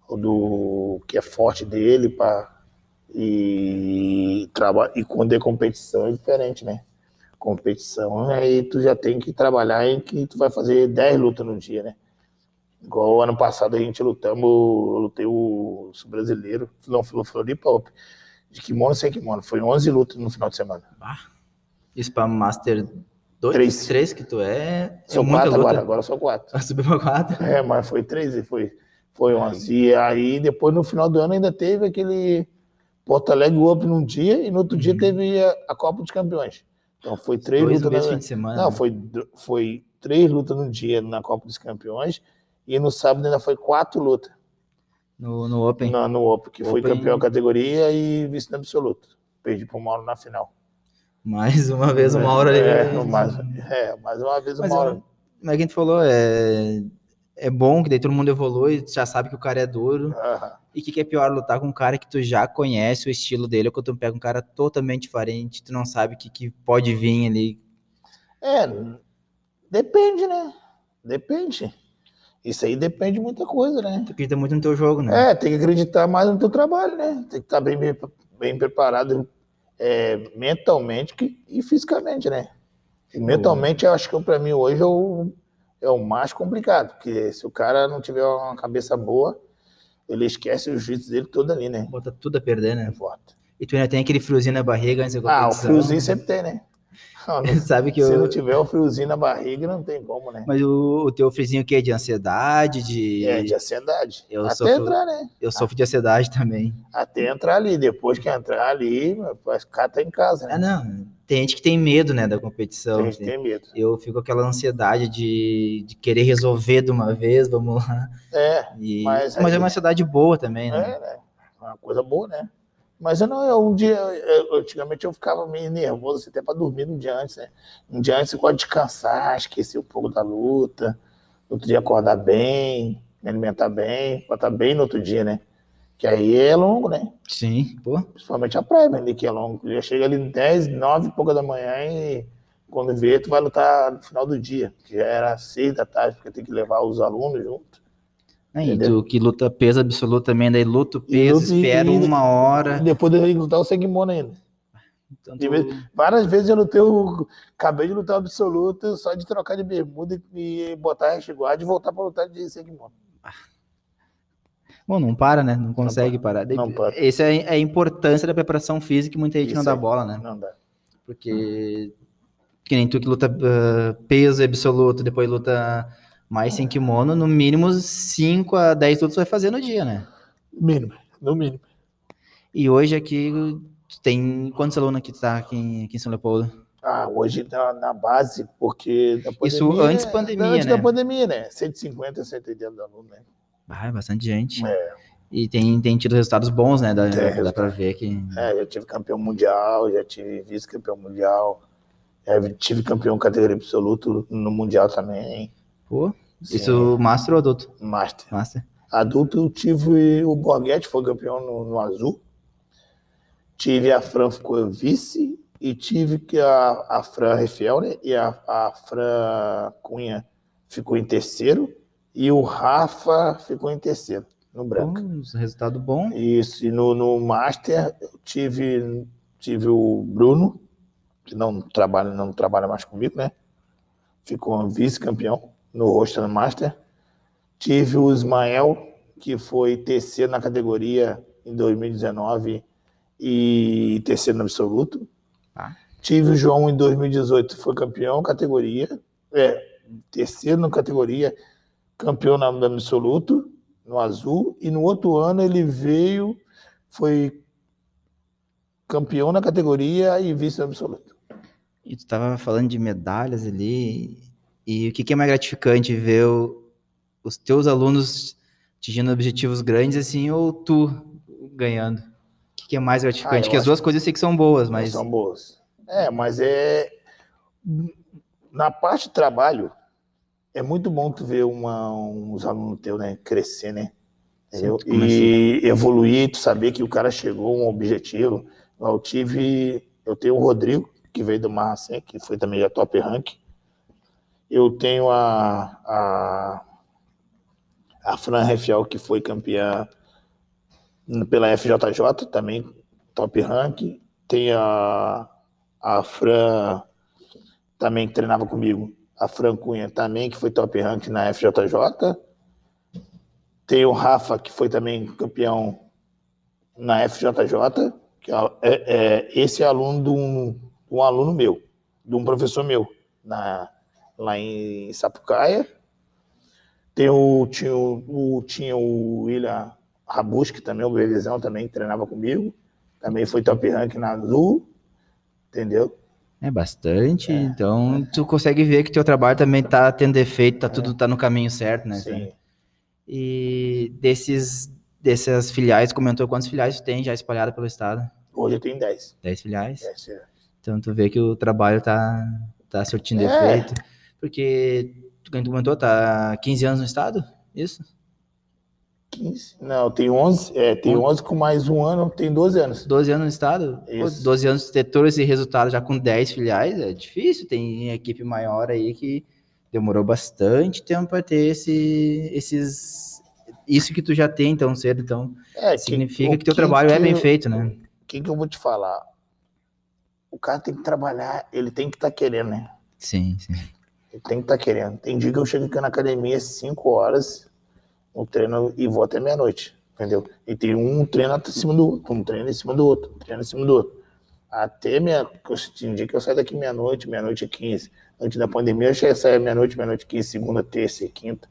do que é forte dele para e traba, e quando é competição é diferente, né? Competição, aí tu já tem que trabalhar em que tu vai fazer 10 lutas no dia, né? Igual ano passado a gente lutamos, eu lutei o brasileiro, não, Floripa de kimono sem kimono, foi 11 lutas no final de semana. Isso pra Master 2? Três. 3 que tu é. São é muita quatro luta. agora, agora são quatro. Subiu pra 4. É, mas foi 13, foi, foi 11. E aí, depois, no final do ano, ainda teve aquele Porto Alegre Open num dia, e no outro dia teve a, a Copa dos Campeões. Então, foi três Dois no lutas. na- fim de semana. Não, né? foi, foi três lutas no dia na Copa dos Campeões, e no sábado ainda foi quatro lutas No, no Open. no, no Open, que foi Open. campeão categoria e vice no absoluto. Perdi pro Mauro na final. Mais uma vez, uma hora ali. É, mais, é, mais uma vez o Mauro. Mas quem tu falou, é, é bom que daí todo mundo evolui, tu já sabe que o cara é duro. Aham. E o que, que é pior, lutar com um cara que tu já conhece o estilo dele, ou quando tu pega um cara totalmente diferente, tu não sabe o que, que pode vir ali. É, depende, né? Depende. Isso aí depende de muita coisa, né? Tu acredita muito no teu jogo, né? É, tem que acreditar mais no teu trabalho, né? Tem que estar bem, bem, preparado é, mentalmente e fisicamente, né? E mentalmente, eu acho que para mim hoje o, é o mais complicado, porque se o cara não tiver uma cabeça boa, ele esquece o jiu-jitsu dele todo ali, né? Bota tudo a perder, né? Volta. E tu ainda tem aquele friozinho na barriga antes da Ah, o friozinho sempre tem, né? Não, não- Sabe que se eu... não tiver o friozinho na barriga, não tem como, né? Mas o, o teu friozinho que é de ansiedade, de... É, de ansiedade. Eu Até sofro- entrar, né? Eu sofro de ansiedade também. Até entrar ali. Depois que entrar ali, o cara tá em casa, Ah, né? não. Tem gente que tem medo, né, da competição. Tem gente que tem medo. Eu fico com aquela ansiedade de, de querer resolver de uma vez, vamos lá. É, E- Mas Mas, é uma ansiedade boa também, né? é, né? Uma coisa boa, né? Mas eu não, eu, um dia, eu- antigamente eu ficava meio nervoso, assim, até para dormir no dia antes, né? Um dia antes você pode descansar, esquecer um pouco da luta, outro dia acordar bem, me alimentar bem, para estar bem no outro dia, né? Que aí é longo, né? Sim, pô. Principalmente a praia, ali que é longo. Já chega ali 10, 9 e pouca da manhã e quando vê, tu vai lutar no final do dia, que já era 6 da tarde, porque tem que levar os alunos junto. Aí, tu que luta peso absoluto também, daí luta o peso, luta e- espera e- uma hora. Depois eu tenho que lutar o Segmona ainda. Então, de tu- vez- Várias vezes eu lutei, o... acabei de lutar absoluto só de trocar de bermuda e botar hash guard e voltar para lutar de Segmona. Bom, não para, né? Não consegue parar. Daí- não para. Essa é a importância da preparação física que muita gente não Isso dá aí. bola, né? Não dá. Porque que nem tu que luta uh, peso absoluto, depois luta mais sem kimono, no mínimo 5 a 10 lutas vai fazer no dia, né? Mínimo, no mínimo. E hoje aqui tem quantos alunos que tá aqui em, aqui em São Leopoldo? Ah, hoje tá na base, porque pandemia, Isso antes pandemia, antes né? da pandemia, né? 150, 180 alunos, né? Ah, é bastante gente. É. E tem, tem tido resultados bons, né? Dá, é, dá pra ver que. É, já tive campeão mundial, já tive vice-campeão mundial, já tive campeão categoria absoluto no mundial também. Pô, Sim. isso master ou adulto? Master. Master. Adulto eu tive o Borghetti, foi campeão no, no azul. Tive a Fran ficou vice e tive que a, a Fran Refiel né, e a, a Fran Cunha ficou em terceiro e o Rafa ficou em terceiro no branco. Um resultado bom. Isso, e no, no Master eu tive, tive o Bruno, que não trabalha, não trabalha mais comigo, né? Ficou vice-campeão no Roster Master. Tive o Ismael, que foi terceiro na categoria em 2019 e terceiro no absoluto. Ah. Tive o João em 2018, foi campeão categoria, é, terceiro na categoria, campeão no absoluto, no azul, e no outro ano ele veio, foi campeão na categoria e vice absoluto. E tu estava falando de medalhas ali, e o que, que é mais gratificante, ver o, os teus alunos atingindo objetivos grandes assim, ou tu ganhando? O que, que é mais gratificante? Ah, que as duas coisas eu sei que são boas, mas... São boas. É, mas é... Na parte de trabalho, é muito bom tu ver uma, uns alunos teus, né, crescer, né? Sim, e evoluir, tu saber que o cara chegou a um objetivo. Eu tive, eu tenho o Rodrigo, que veio do Marracém, que foi também a top rank. Eu tenho a, a, a Fran Refiel, que foi campeã pela FJJ, também top rank. Tem a, a Fran, também que treinava comigo, a Fran Cunha também, que foi top rank na FJJ. Tem o Rafa, que foi também campeão na FJJ, que é, é, esse é aluno de um, um, aluno meu, de um professor meu, na, lá em Sapucaia. Tem o, tinha, o, tinha o William Rabuski também, o Belizão também, que treinava comigo. Também foi top rank na Azul, entendeu? É bastante, é, então é. tu consegue ver que teu trabalho também tá tendo efeito, tá é. tudo tá no caminho certo, né? Sim. E desses dessas filiais, comentou quantas filiais tu tem já espalhada pelo estado? Hoje eu tenho 10. 10 filiais? 10 filiais. Então tu vê que o trabalho tá, tá surtindo é. efeito. Porque, tu comentou, tá 15 anos no estado? Isso? 15. Não, tem 11, é, tem 11 com mais um ano, tem 12 anos. 12 anos no estado? Isso. Pô, 12 anos ter todo esse resultado já com 10 filiais é difícil. Tem equipe maior aí que demorou bastante tempo para ter esse, esses isso que tu já tem tão cedo, então é, significa que, que teu trabalho que é bem eu, feito, né? O que, que eu vou te falar? O cara tem que trabalhar, ele tem que estar tá querendo, né? Sim, sim. Ele tem que estar tá querendo. Tem dia que eu chego aqui na academia às 5 horas, um treino e vou até meia-noite, entendeu? E tem um treino em cima do outro, um treino em cima do outro, um treino em cima do outro. Até meia, tem dia que eu saio daqui meia-noite, meia-noite e 15. Antes da pandemia, eu já saía meia-noite, meia-noite e 15, segunda, terça e quinta.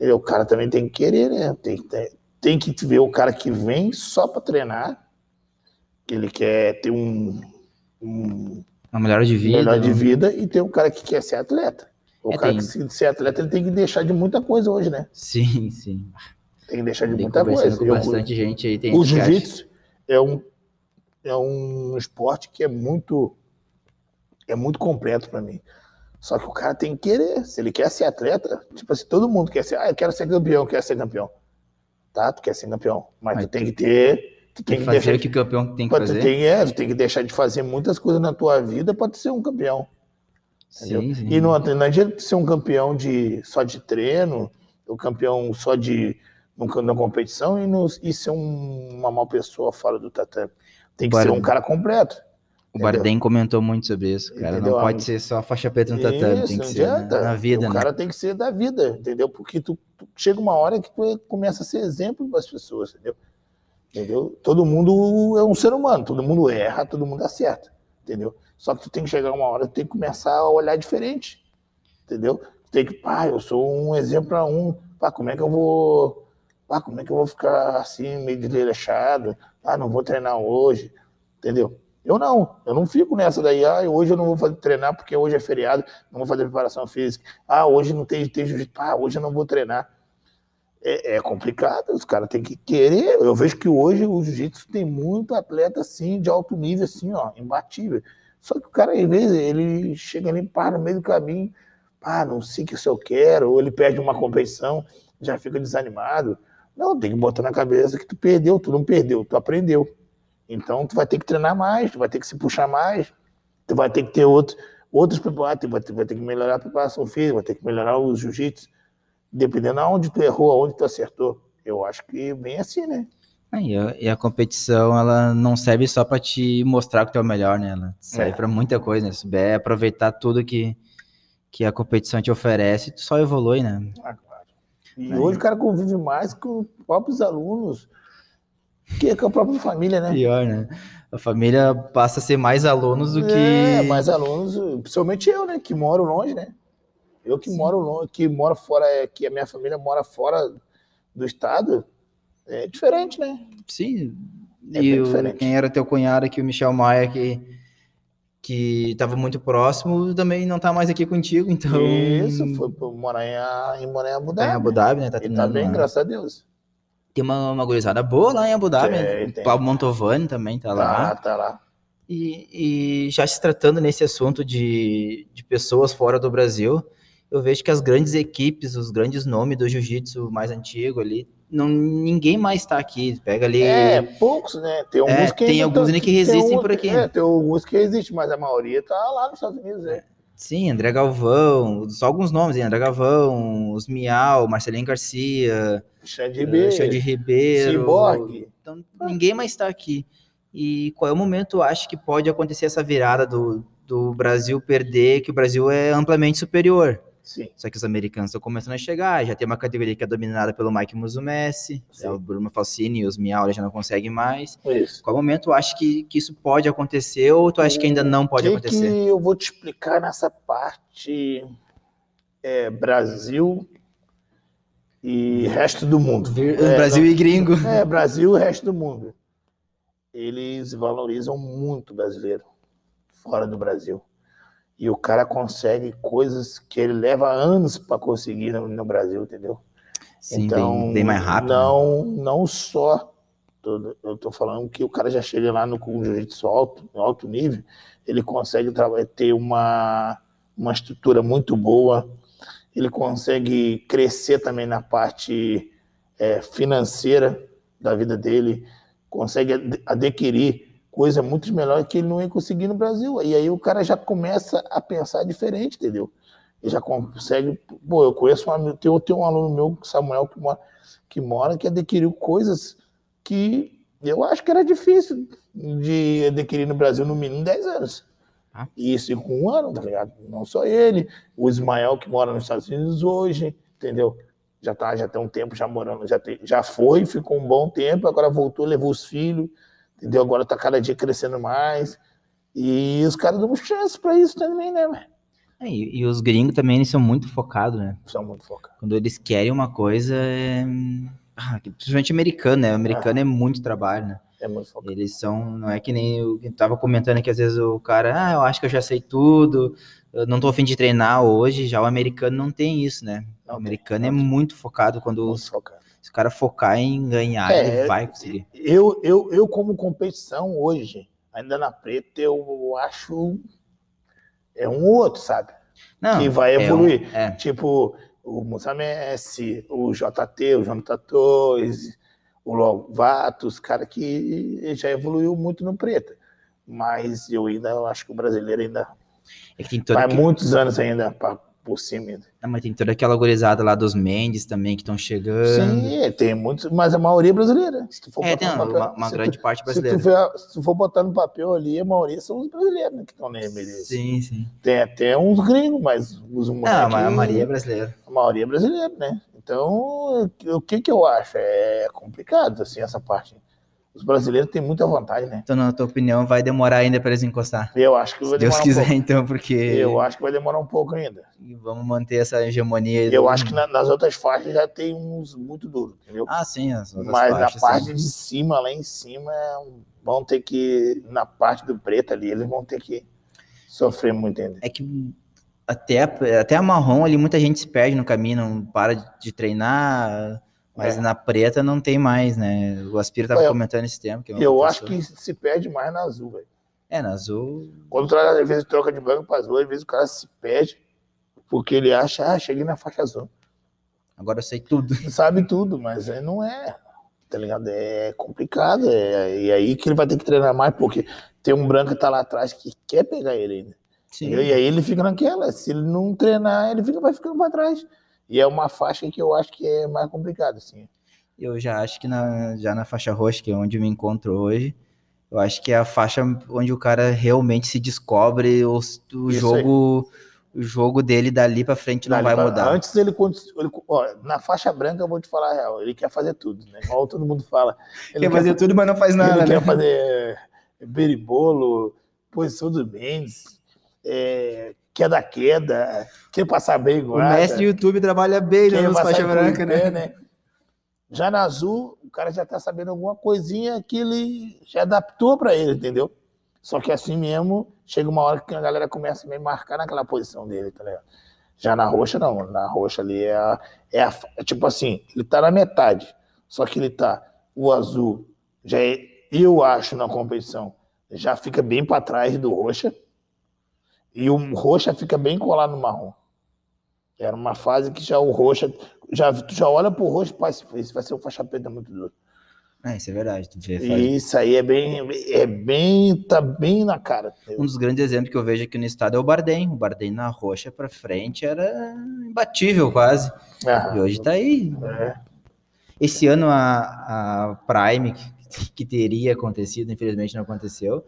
E o cara também tem que querer, né? Tem, tem, tem que ver o cara que vem só para treinar, que ele quer ter um, um uma melhor de vida. Melhor de vida e tem um cara que quer ser atleta. O é, cara tem... que se ser atleta ele tem que deixar de muita coisa hoje, né? Sim, sim. Tem que deixar de tem muita coisa. Com eu, bastante gente aí tem O jiu-jitsu é um, é um esporte que é muito é muito completo para mim. Só que o cara tem que querer. Se ele quer ser atleta, tipo assim, todo mundo quer ser, ah, eu quero ser campeão, quero ser campeão. Tá? Tu quer ser campeão. Mas, mas tu tem que ter Tu tem, que fazer deixar o que o campeão tem que fazer. Tem, é, tu tem que deixar de fazer muitas coisas na tua vida para ser um campeão. Sim, sim. E não, não adianta ser um campeão de, só de treino, o um campeão só de na competição e, no, e ser um, uma mal pessoa fora do tatame. Tem que ser um cara completo. O Bardem comentou muito sobre isso, cara. Entendeu? Não pode ser só faixa preta no tatame, isso, tem que ser na, na vida, o né? Cara tem que ser da vida, entendeu? Porque tu, tu chega uma hora que tu começa a ser exemplo para as pessoas, entendeu? Entendeu? Todo mundo é um ser humano, todo mundo erra, todo mundo acerta, entendeu? Só que tu tem que chegar uma hora, tu tem que começar a olhar diferente. Entendeu? Tu tem que, pá, eu sou um exemplo para um. Pá, como é que eu vou. Pá, como é que eu vou ficar assim, meio desleixado? Ah, não vou treinar hoje. Entendeu? Eu não, eu não fico nessa daí, ah, hoje eu não vou fazer, treinar porque hoje é feriado, não vou fazer preparação física. Ah, hoje não tem, tem jiu-jitsu, ah, hoje eu não vou treinar. É, é complicado, os caras têm que querer. Eu vejo que hoje o jiu-jitsu tem muito atleta assim, de alto nível, assim, ó, imbatível. Só que o cara, às vezes, ele chega ali, para no meio do caminho, ah, não sei o que eu quero, ou ele perde uma competição, já fica desanimado. Não, tem que botar na cabeça que tu perdeu, tu não perdeu, tu aprendeu. Então tu vai ter que treinar mais, tu vai ter que se puxar mais, tu vai ter que ter outros, outros preparados, vai ter, vai ter que melhorar a preparação física, vai ter que melhorar o jiu-jitsu, dependendo aonde tu errou, aonde tu acertou. Eu acho que bem assim, né? E a, e a competição, ela não serve só para te mostrar que tu é o melhor, né? Ela serve é. para muita coisa, né? Se souber aproveitar tudo que, que a competição te oferece, tu só evolui, né? Ah, claro. E Aí. hoje o cara convive mais com os próprios alunos, que com a própria família, né? Pior, né? A família passa a ser mais alunos do que. É, mais alunos, principalmente eu, né? Que moro longe, né? Eu que Sim. moro longe, que moro fora, é, que a minha família mora fora do estado, é diferente, né? Sim. É e o, quem era teu cunhado aqui, o Michel Maia, que que estava muito próximo, também não está mais aqui contigo, então... Isso, foi morar em, morar em Abu Dhabi. Tá em Abu Dhabi, né? Tá e tá bem, graças a Deus. Tem uma, uma gurizada boa lá em Abu Dhabi. Tem, né? O Pablo Montovani também tá, tá lá. Tá lá. E, e, já se tratando nesse assunto de, de pessoas fora do Brasil, eu vejo que as grandes equipes, os grandes nomes do jiu-jitsu mais antigo ali, não, ninguém mais está aqui. Pega ali. É, poucos, né? Tem alguns é, que. Tem alguns tá, que resistem um, por aqui. É, tem alguns que resistem, mas a maioria tá lá nos Estados Unidos, né? Sim, André Galvão, só alguns nomes, hein? André Galvão, os Miau, Marcelinho Garcia, Xande Ribeiro, Xande Ribeiro Cyborg. Então, ninguém mais está aqui. E qual é o momento, acho que pode acontecer essa virada do, do Brasil perder, que o Brasil é amplamente superior. Sim. Só que os americanos estão começando a chegar, já tem uma categoria que é dominada pelo Mike Musumessi, é o Bruno Falsini, os Miau já não conseguem mais. Isso. Qual momento acho que, que isso pode acontecer ou tu acha que ainda não pode que acontecer? Que eu vou te explicar nessa parte é, Brasil e resto do mundo. É, Brasil não, e gringo. É, Brasil e resto do mundo. Eles valorizam muito o brasileiro fora do Brasil. E o cara consegue coisas que ele leva anos para conseguir no, no, Brasil, entendeu? Sim, então, bem, bem mais rápido. Né? Não, não só. Tô, eu tô falando que o cara já chega lá no jiu-jitsu alto, alto nível, ele consegue ter uma, uma estrutura muito boa, ele consegue crescer também na parte é, financeira da vida dele, consegue adquirir coisa muito melhor que ele não ia conseguir no Brasil. E aí o cara já começa a pensar diferente, entendeu? Ele já consegue. Pô, eu conheço um amigo, eu tenho um aluno meu, Samuel, que mora, que mora, que adquiriu coisas que eu acho que era difícil de adquirir no Brasil no mínimo 10 anos. Ah. Isso com um ano, tá ligado? Não só ele, o Ismael, que mora nos Estados Unidos hoje, entendeu? Já tá, já tem um tempo já morando, já, tem, já foi, ficou um bom tempo, agora voltou, levou os filhos entendeu? Agora tá cada dia crescendo mais. E os caras dão chance para isso também, né, é, e, e, os gringos também eles são muito focados, né? São muito focados. Quando eles querem uma coisa, é... ah, principalmente americano, né? O americano ah. é muito trabalho, né? É muito focado. Eles são, não é que nem eu tava comentando que às vezes o cara, ah, eu acho que eu já sei tudo, eu não tô afim de treinar hoje, já o americano não tem isso, né? Não o americano tem, é muito focado quando muito os, focado. Se o cara focar em ganhar, é, ele vai conseguir. Eu, eu, eu, como competição hoje, ainda na preta, eu acho. É um outro, sabe? Não, que vai evoluir. É um, é. Tipo, o Musa Messi, o JT, o Jonathan Torres, o Lovato, os caras que já evoluiu muito no preta. Mas eu ainda eu acho que o brasileiro ainda. É que tem vai que... muitos anos ainda para por cima. Ah, mas tem toda aquela gorizada lá dos Mendes também que estão chegando. Sim, tem muitos, mas a maioria é brasileira. Se tu for é, tem papel, uma, uma grande tu, parte brasileira. Se tu, for, se tu, for, botar no papel ali, a maioria são os brasileiros né, que estão na MLS. Sim, sim. Tem até uns gringos, mas os Não, a maioria é brasileira. A maioria é brasileira, né? Então, o que que eu acho? É complicado, assim, essa parte. Os brasileiros têm muita vontade, né? Então, na tua opinião, vai demorar ainda para eles encostar? Eu acho que Se vai Deus demorar quiser, um pouco. então, porque Eu acho que vai demorar um pouco ainda. e vamos manter essa hegemonia. Eu do- acho que na- nas outras faixas já tem uns muito duros, entendeu? Ah, sim, as outras Mas na faixas, parte sim. de cima, lá em cima, vão ter que, na parte do preto ali, eles vão ter que sofrer muito ainda. É que até, até a marrom ali, muita gente se perde no caminho, não para de treinar, mas É. na preta não tem mais, né? O Aspira tava Eu- comentando esse tempo. Que é Eu acho que se perde mais na azul, velho. É, na azul. Quando troca, às vezes troca de branco para azul, às vezes o cara se perde, porque ele acha, ah, cheguei na faixa azul. Agora eu sei tudo. Sabe tudo, mas é, não é, tá ligado? É complicado, é, e aí que ele vai ter que treinar mais, porque tem um branco que tá lá atrás que quer pegar ele ainda. Sim. E aí ele fica naquela, se ele não treinar, ele fica, vai ficando para trás. E é uma faixa que eu acho que é mais complicada, assim. Eu já acho que na, já na faixa roxa, que é onde eu me encontro hoje, eu acho que é a faixa onde o cara realmente se descobre, o, o Isso aí. jogo o jogo dele dali pra frente não Dali vai pra- mudar. Antes ele, ele ó, na faixa branca eu vou te falar a real, ele quer fazer tudo, né? Igual todo mundo fala. Ele Quer fazer tudo, mas não faz nada, ele né? quer fazer beribolo, posição dos Mendes, é, queda queda, quer passar bem O igual. mestre YouTube trabalha bem né, nos faixa branca, pé, né? Já na azul, o cara já tá sabendo alguma coisinha que ele já adaptou para ele, entendeu? Só que assim mesmo, chega uma hora que a galera começa a me marcar naquela posição dele, tá ligado? Já na roxa, não. Na roxa ali é, a, é, a- é tipo assim, ele tá na metade. Só que ele tá, o azul, já é, eu acho na competição, já fica bem para trás do roxa. E o roxa fica bem colado no marrom. Era uma fase que já o roxa, já, tu já olha pro roxo, pá, esse esse vai ser um faixa preta muito duro. É, isso é verdade. E isso aí é bem, é bem, tá bem na cara. Um dos grandes exemplos que eu vejo aqui no estado é o Bardem. O Bardem na roxa pra frente era imbatível quase. Ah, E hoje tá aí. é. Esse ano a, a Prime, que, que teria acontecido, infelizmente não aconteceu.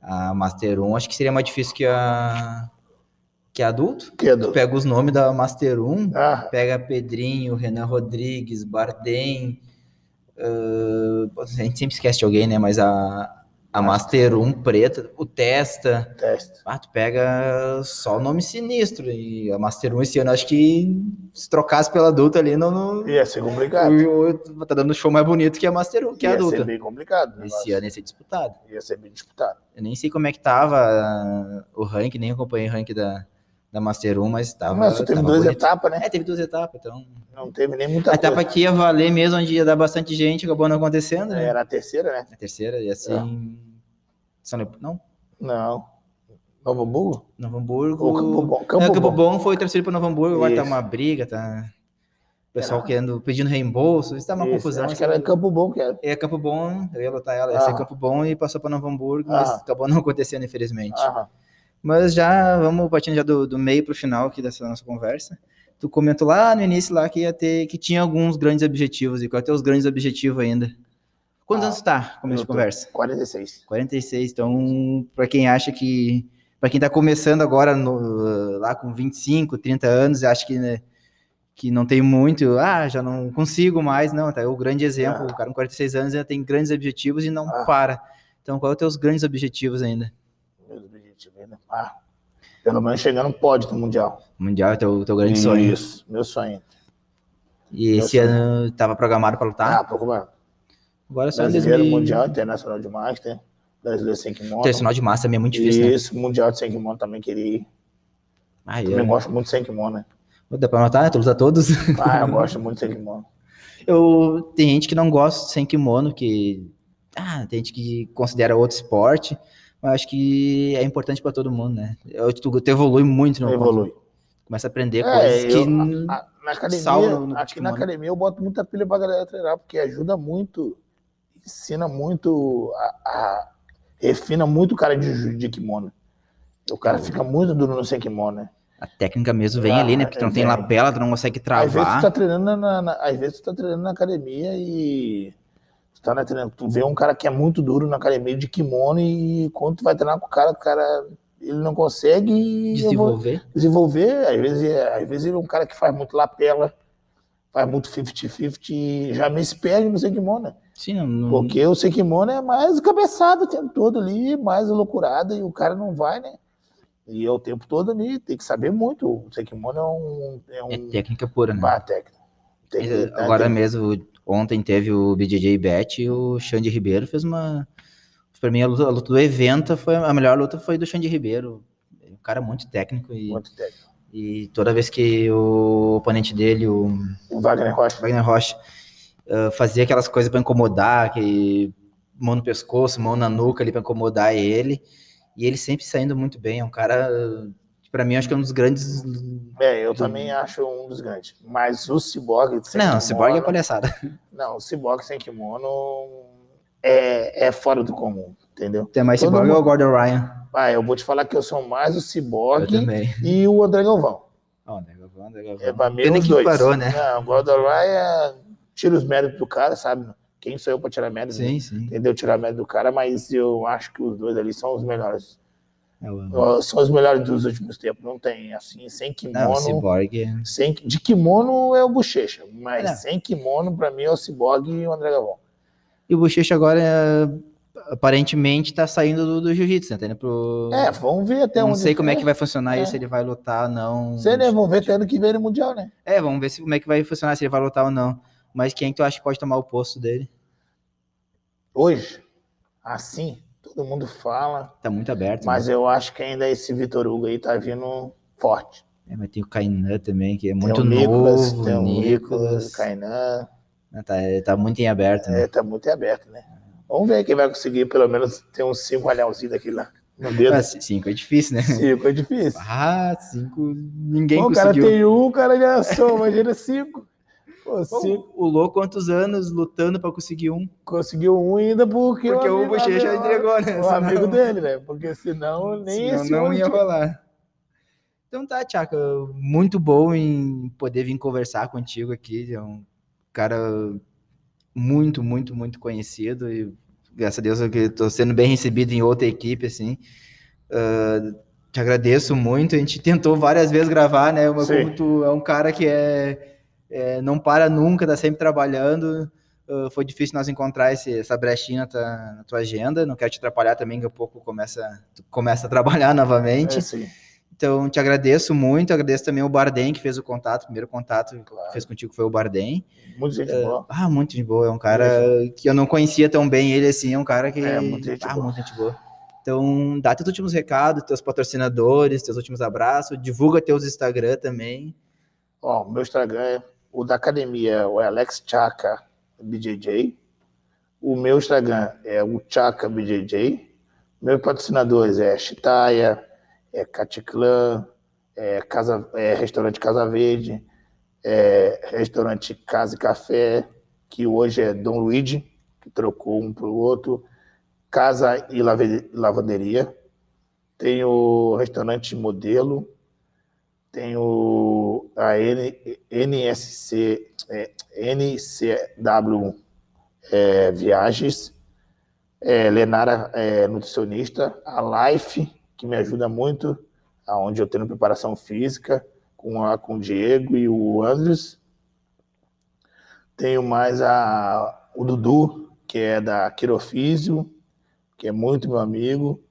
A Master 1, acho que seria mais difícil que a, que a adulto. Que é do- Pega os nomes da Master 1, Ah, pega Pedrinho, Renan Rodrigues, Bardem. ah, a gente sempre esquece de alguém, né? Mas a, a Master 1 preta, o Testa. teste. Ah, tu pega só o nome sinistro. E a Master 1 esse ano, acho que se trocasse pela adulta ali, não, não, Ia ser complicado. o, tá dando show mais bonito que a Master 1, que a Ia adulta. ser bem complicado. Esse ano ia ser disputado. Ia ser bem disputado. Eu nem sei como é que tava ah, o ranking, nem acompanhei o ranking da, da Master 1, mas tava. Mas teve duas bonito. etapas, né? É, teve duas etapas, então. Não teve nem muita A etapa coisa. que ia valer mesmo, onde ia dar bastante gente, acabou não acontecendo, né? Era a terceira, né? A terceira ia ser em São. Não, Não. Novo Hamburgo? Novo Hamburgo. Ou Campo Bom? Não, Campo, Campo Bom. Bom foi transferido para Novo Hamburgo, agora tá uma briga, tá. O pessoal Era. querendo, pedindo reembolso, isso tá uma Isso, confusão. Acho que era Campo Bom que era. É Campo Bom, eu ia lotar ela, ia ser Ah. Campo Bom e passou para Novo Hamburgo, mas Ah. acabou não acontecendo, infelizmente. Mas já vamos partindo já do, do meio pro final aqui dessa nossa conversa. Tu comentou lá no início lá que ia ter que tinha alguns grandes objetivos e qual é os grandes objetivos ainda. Quantos Ah, anos tu tá? Começo de conversa. 46. 46. Então, para quem acha que para quem tá começando agora no- lá com 25, 30 anos, acha que né, que não tem muito, ah, já não consigo mais, não, tá? É o grande exemplo, Ah. o cara com 46 anos ainda tem grandes objetivos e não Ah. para. Então, qual é os teus grandes objetivos ainda? Meus objetivos ainda. Ah, pelo menos chegar no pódio do Mundial. Mundial é teu, teu grande sonho. Isso, meu sonho. E Meu esse sonho. ano tava programado para lutar. Ah, mais. Agora só Brasileiro, 2000... Mundial, Internacional de Master, Brasileiro sem kimono. Internacional de massa também é muito difícil, né? Isso, Mundial de sem kimono também queria ir. Ah, Também eu... gosto muito de sem kimono, né? Dá pra anotar, né? Tu luta todos. Ah, eu gosto muito de sem kimono. Eu tem gente que não gosta sem kimono, que ah, tem gente que considera outro esporte, mas acho que é importante para todo mundo, né? Eu, tu, tu evolui muito, no Evolui. começa a aprender É, coisas eu- que a- a- na academia, no aqui na kimono. academia eu boto muita pilha pra galera treinar, porque ajuda muito, ensina muito, a, a- refina muito o cara de, de kimono. O cara fica muito duro no sem kimono, né? a técnica mesmo vem Ah, ali, né? Porque tu não tem vem. lapela, tu não consegue Às vezes tu travar. tá treinando na, na- às vezes tu tá treinando na academia e tu tá na treinando, tu vê um cara que é muito duro na academia de kimono e quando tu vai treinar com o cara, o cara ele não consegue Desenvolver. desenvolver, às vezes, é- às vezes ele é um cara que faz muito lapela, faz muito 50-50, já me espelho no Sekimono. Sim, não, Porque o Sekimono é mais cabeçado o tempo todo ali, mais loucurada, e o cara não vai, né? E é o tempo todo ali, tem que saber muito. O Sekimono é um. É um é técnica pura, né? uma técnica. Mas, Agora mesmo, ontem teve o BJJ Bet e o Xande Ribeiro fez uma. Pra mim, a luta, a luta do evento foi a melhor luta foi do Xande Ribeiro. Um cara muito técnico e, Muito técnico. E toda vez que o oponente dele, o O Wagner Rocha. Wagner Rocha, ah, fazia aquelas coisas pra incomodar, que mão no pescoço, mão na nuca ali pra incomodar ele. E ele sempre saindo muito bem. É um cara, que pra mim, acho que é um dos grandes. É, eu também acho um dos grandes. Mas o Cyborg sem Não, kimono, o Cyborg é palhaçada. Não, o Cyborg sem kimono é, é fora do comum, entendeu? Tem mais Todo Cyborg mundo- ou o Gordon Ryan? Ah, eu vou te falar que eu sou mais o Cyborg e o André Galvão. Ó, André Galvão, André Galvão. É pra mim Pena os dois. parou, né? Não, o Gordon Ryan tira os méritos do cara, sabe? Quem sou eu pra tirar méritos? Sim, sim. Entendeu? Tirar mérito do cara, mas eu acho que os dois ali são os melhores. É o- São os melhores dos últimos tempos. Não tem assim, sem Não, kimono. o Cyborg. é- Sem, de kimono é o Bochecha, mas Não. sem kimono, pra mim, é o Cyborg e o André Galvão. E o Bochecha agora, é, aparentemente, tá saindo do, do jiu-jitsu, né? Tá indo pro... É, vamos ver até não onde. sei como é que vai funcionar É. isso, se ele vai lutar ou não. Sei, né? Vamos ver até ano que vem no Mundial, né? É, vamos ver se, como é que vai funcionar, se ele vai lutar ou não. Mas quem tu acha que pode tomar o posto dele? Hoje, assim, todo mundo fala, Tá muito aberto. mas né? eu acho que ainda esse Vitor Hugo aí tá vindo forte. É, mas tem o Kainan também, que é Tem muito o Nicolas, novo. tem o Nicolas, Nicolas. o Kainan, né, Tá, tá muito em aberto, né? é, tá muito aberto, né? Vamos ver quem vai conseguir pelo menos ter uns cinco anelzinhos daquele lá no dedo. Ah, cinco é difícil, né? Cinco é difícil. Ah, cinco. Ninguém Pô, o cara conseguiu. tem um, o cara já sou, imagina cinco. Pô, cinco. O louco quantos anos lutando pra conseguir um? Conseguiu um ainda porque, Porque o amigo- Bochecha amigo- entregou, né? O Senão- amigo dele, né? Porque senão nem Senão esse não ia tinha- rolar. Então tá, Tchaka, muito bom em poder vir conversar contigo aqui. É um cara muito, muito, muito conhecido e graças a Deus eu estou sendo bem recebido em outra equipe, assim. Ah, te agradeço muito. A gente tentou várias vezes gravar, né? Mas Sim. como tu é um cara que é, é, não para nunca, tá sempre trabalhando. ah, foi difícil nós encontrar esse- essa brechinha na tua, na tua agenda. Não quero te atrapalhar também, que a pouco começa, tu começa a trabalhar novamente. É. Então, te agradeço muito. Agradeço também o Bardem, que fez o contato. O primeiro contato que Claro. fez contigo foi o Bardem. Muito gente boa. Ah, muito de boa. É um cara que eu não conhecia tão bem ele assim. É um cara que. É, muito gente ah, boa. muito gente boa. Então, dá teus últimos recados, teus patrocinadores, teus últimos abraços. Divulga teus Instagram também. Ó, o meu Instagram é o da academia, o Alex Chaka BJJ. O meu Instagram é o Chaka BJJ. Meus patrocinadores é Chitaia, é Caticlã, é, Casa, é Restaurante Casa Verde, é Restaurante Casa e Café, que hoje é Dom Luigi, que trocou um para o outro. Casa e Lave- Lavanderia. Tem o Restaurante Modelo, tem o, a N, NSC, é, NCW é, Viagens, é, Lenara é, Nutricionista, a Life, que me ajuda muito, aonde eu tenho preparação física, com, a, com o Diego e o Andres. Tenho mais a, o Dudu, que é da Quirofísio, que é muito meu amigo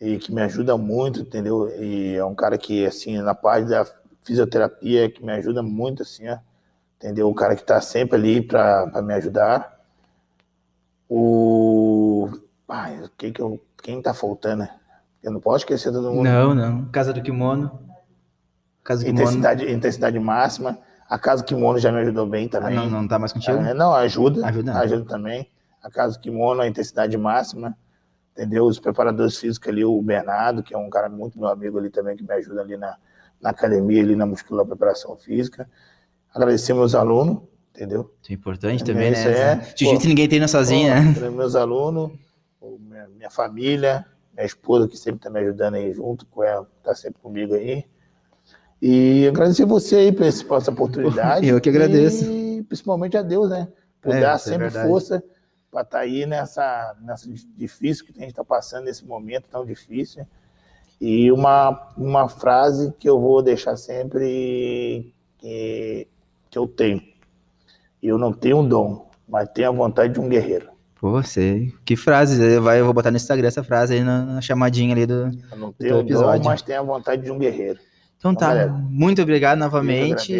e que me ajuda muito, entendeu? E é um cara que, assim, na parte da fisioterapia, que me ajuda muito, assim, ó, entendeu? O cara que tá sempre ali para me ajudar. O. Ai, o que que eu... quem tá faltando, né? Eu não posso esquecer todo mundo. Não, não. Casa do Kimono. Casa do Kimono. Intensidade, intensidade máxima. A Casa Kimono já me ajudou bem Ah, também. não, não tá mais contigo? É, não, ajuda. Ajuda. Ajuda também. A Casa Kimono, a intensidade máxima. Entendeu? Os preparadores físicos ali, o Bernardo, que é um cara muito meu amigo ali também, que me ajuda ali na, na academia, ali na muscular preparação física. Agradecer meus alunos, entendeu? Isso é importante também, isso né? é. Jiu-jitsu ninguém treina sozinho, Pô, né? Meus alunos, minha, minha família, minha esposa que sempre está me ajudando aí junto com ela, está sempre comigo aí. E agradecer você aí por essa oportunidade. Eu que agradeço. E principalmente a Deus, né? Por É, dar é sempre verdade. força para estar aí nessa, nessa difícil que a gente está passando nesse momento tão difícil. E uma, uma frase que eu vou deixar sempre que, que eu tenho. Eu não tenho um dom, mas tenho a vontade de um guerreiro. Pô, sei. Que frase. Eu vai- eu vou botar no Instagram essa frase aí na, na chamadinha ali do. Eu não tenho dom, episódio. mas tenho a vontade de um guerreiro. Então tá. galera. Muito obrigado novamente.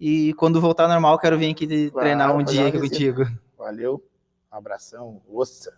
E quando voltar normal, quero vir aqui Claro, treinar um dia aqui contigo. Valeu. Um abração. Ossa.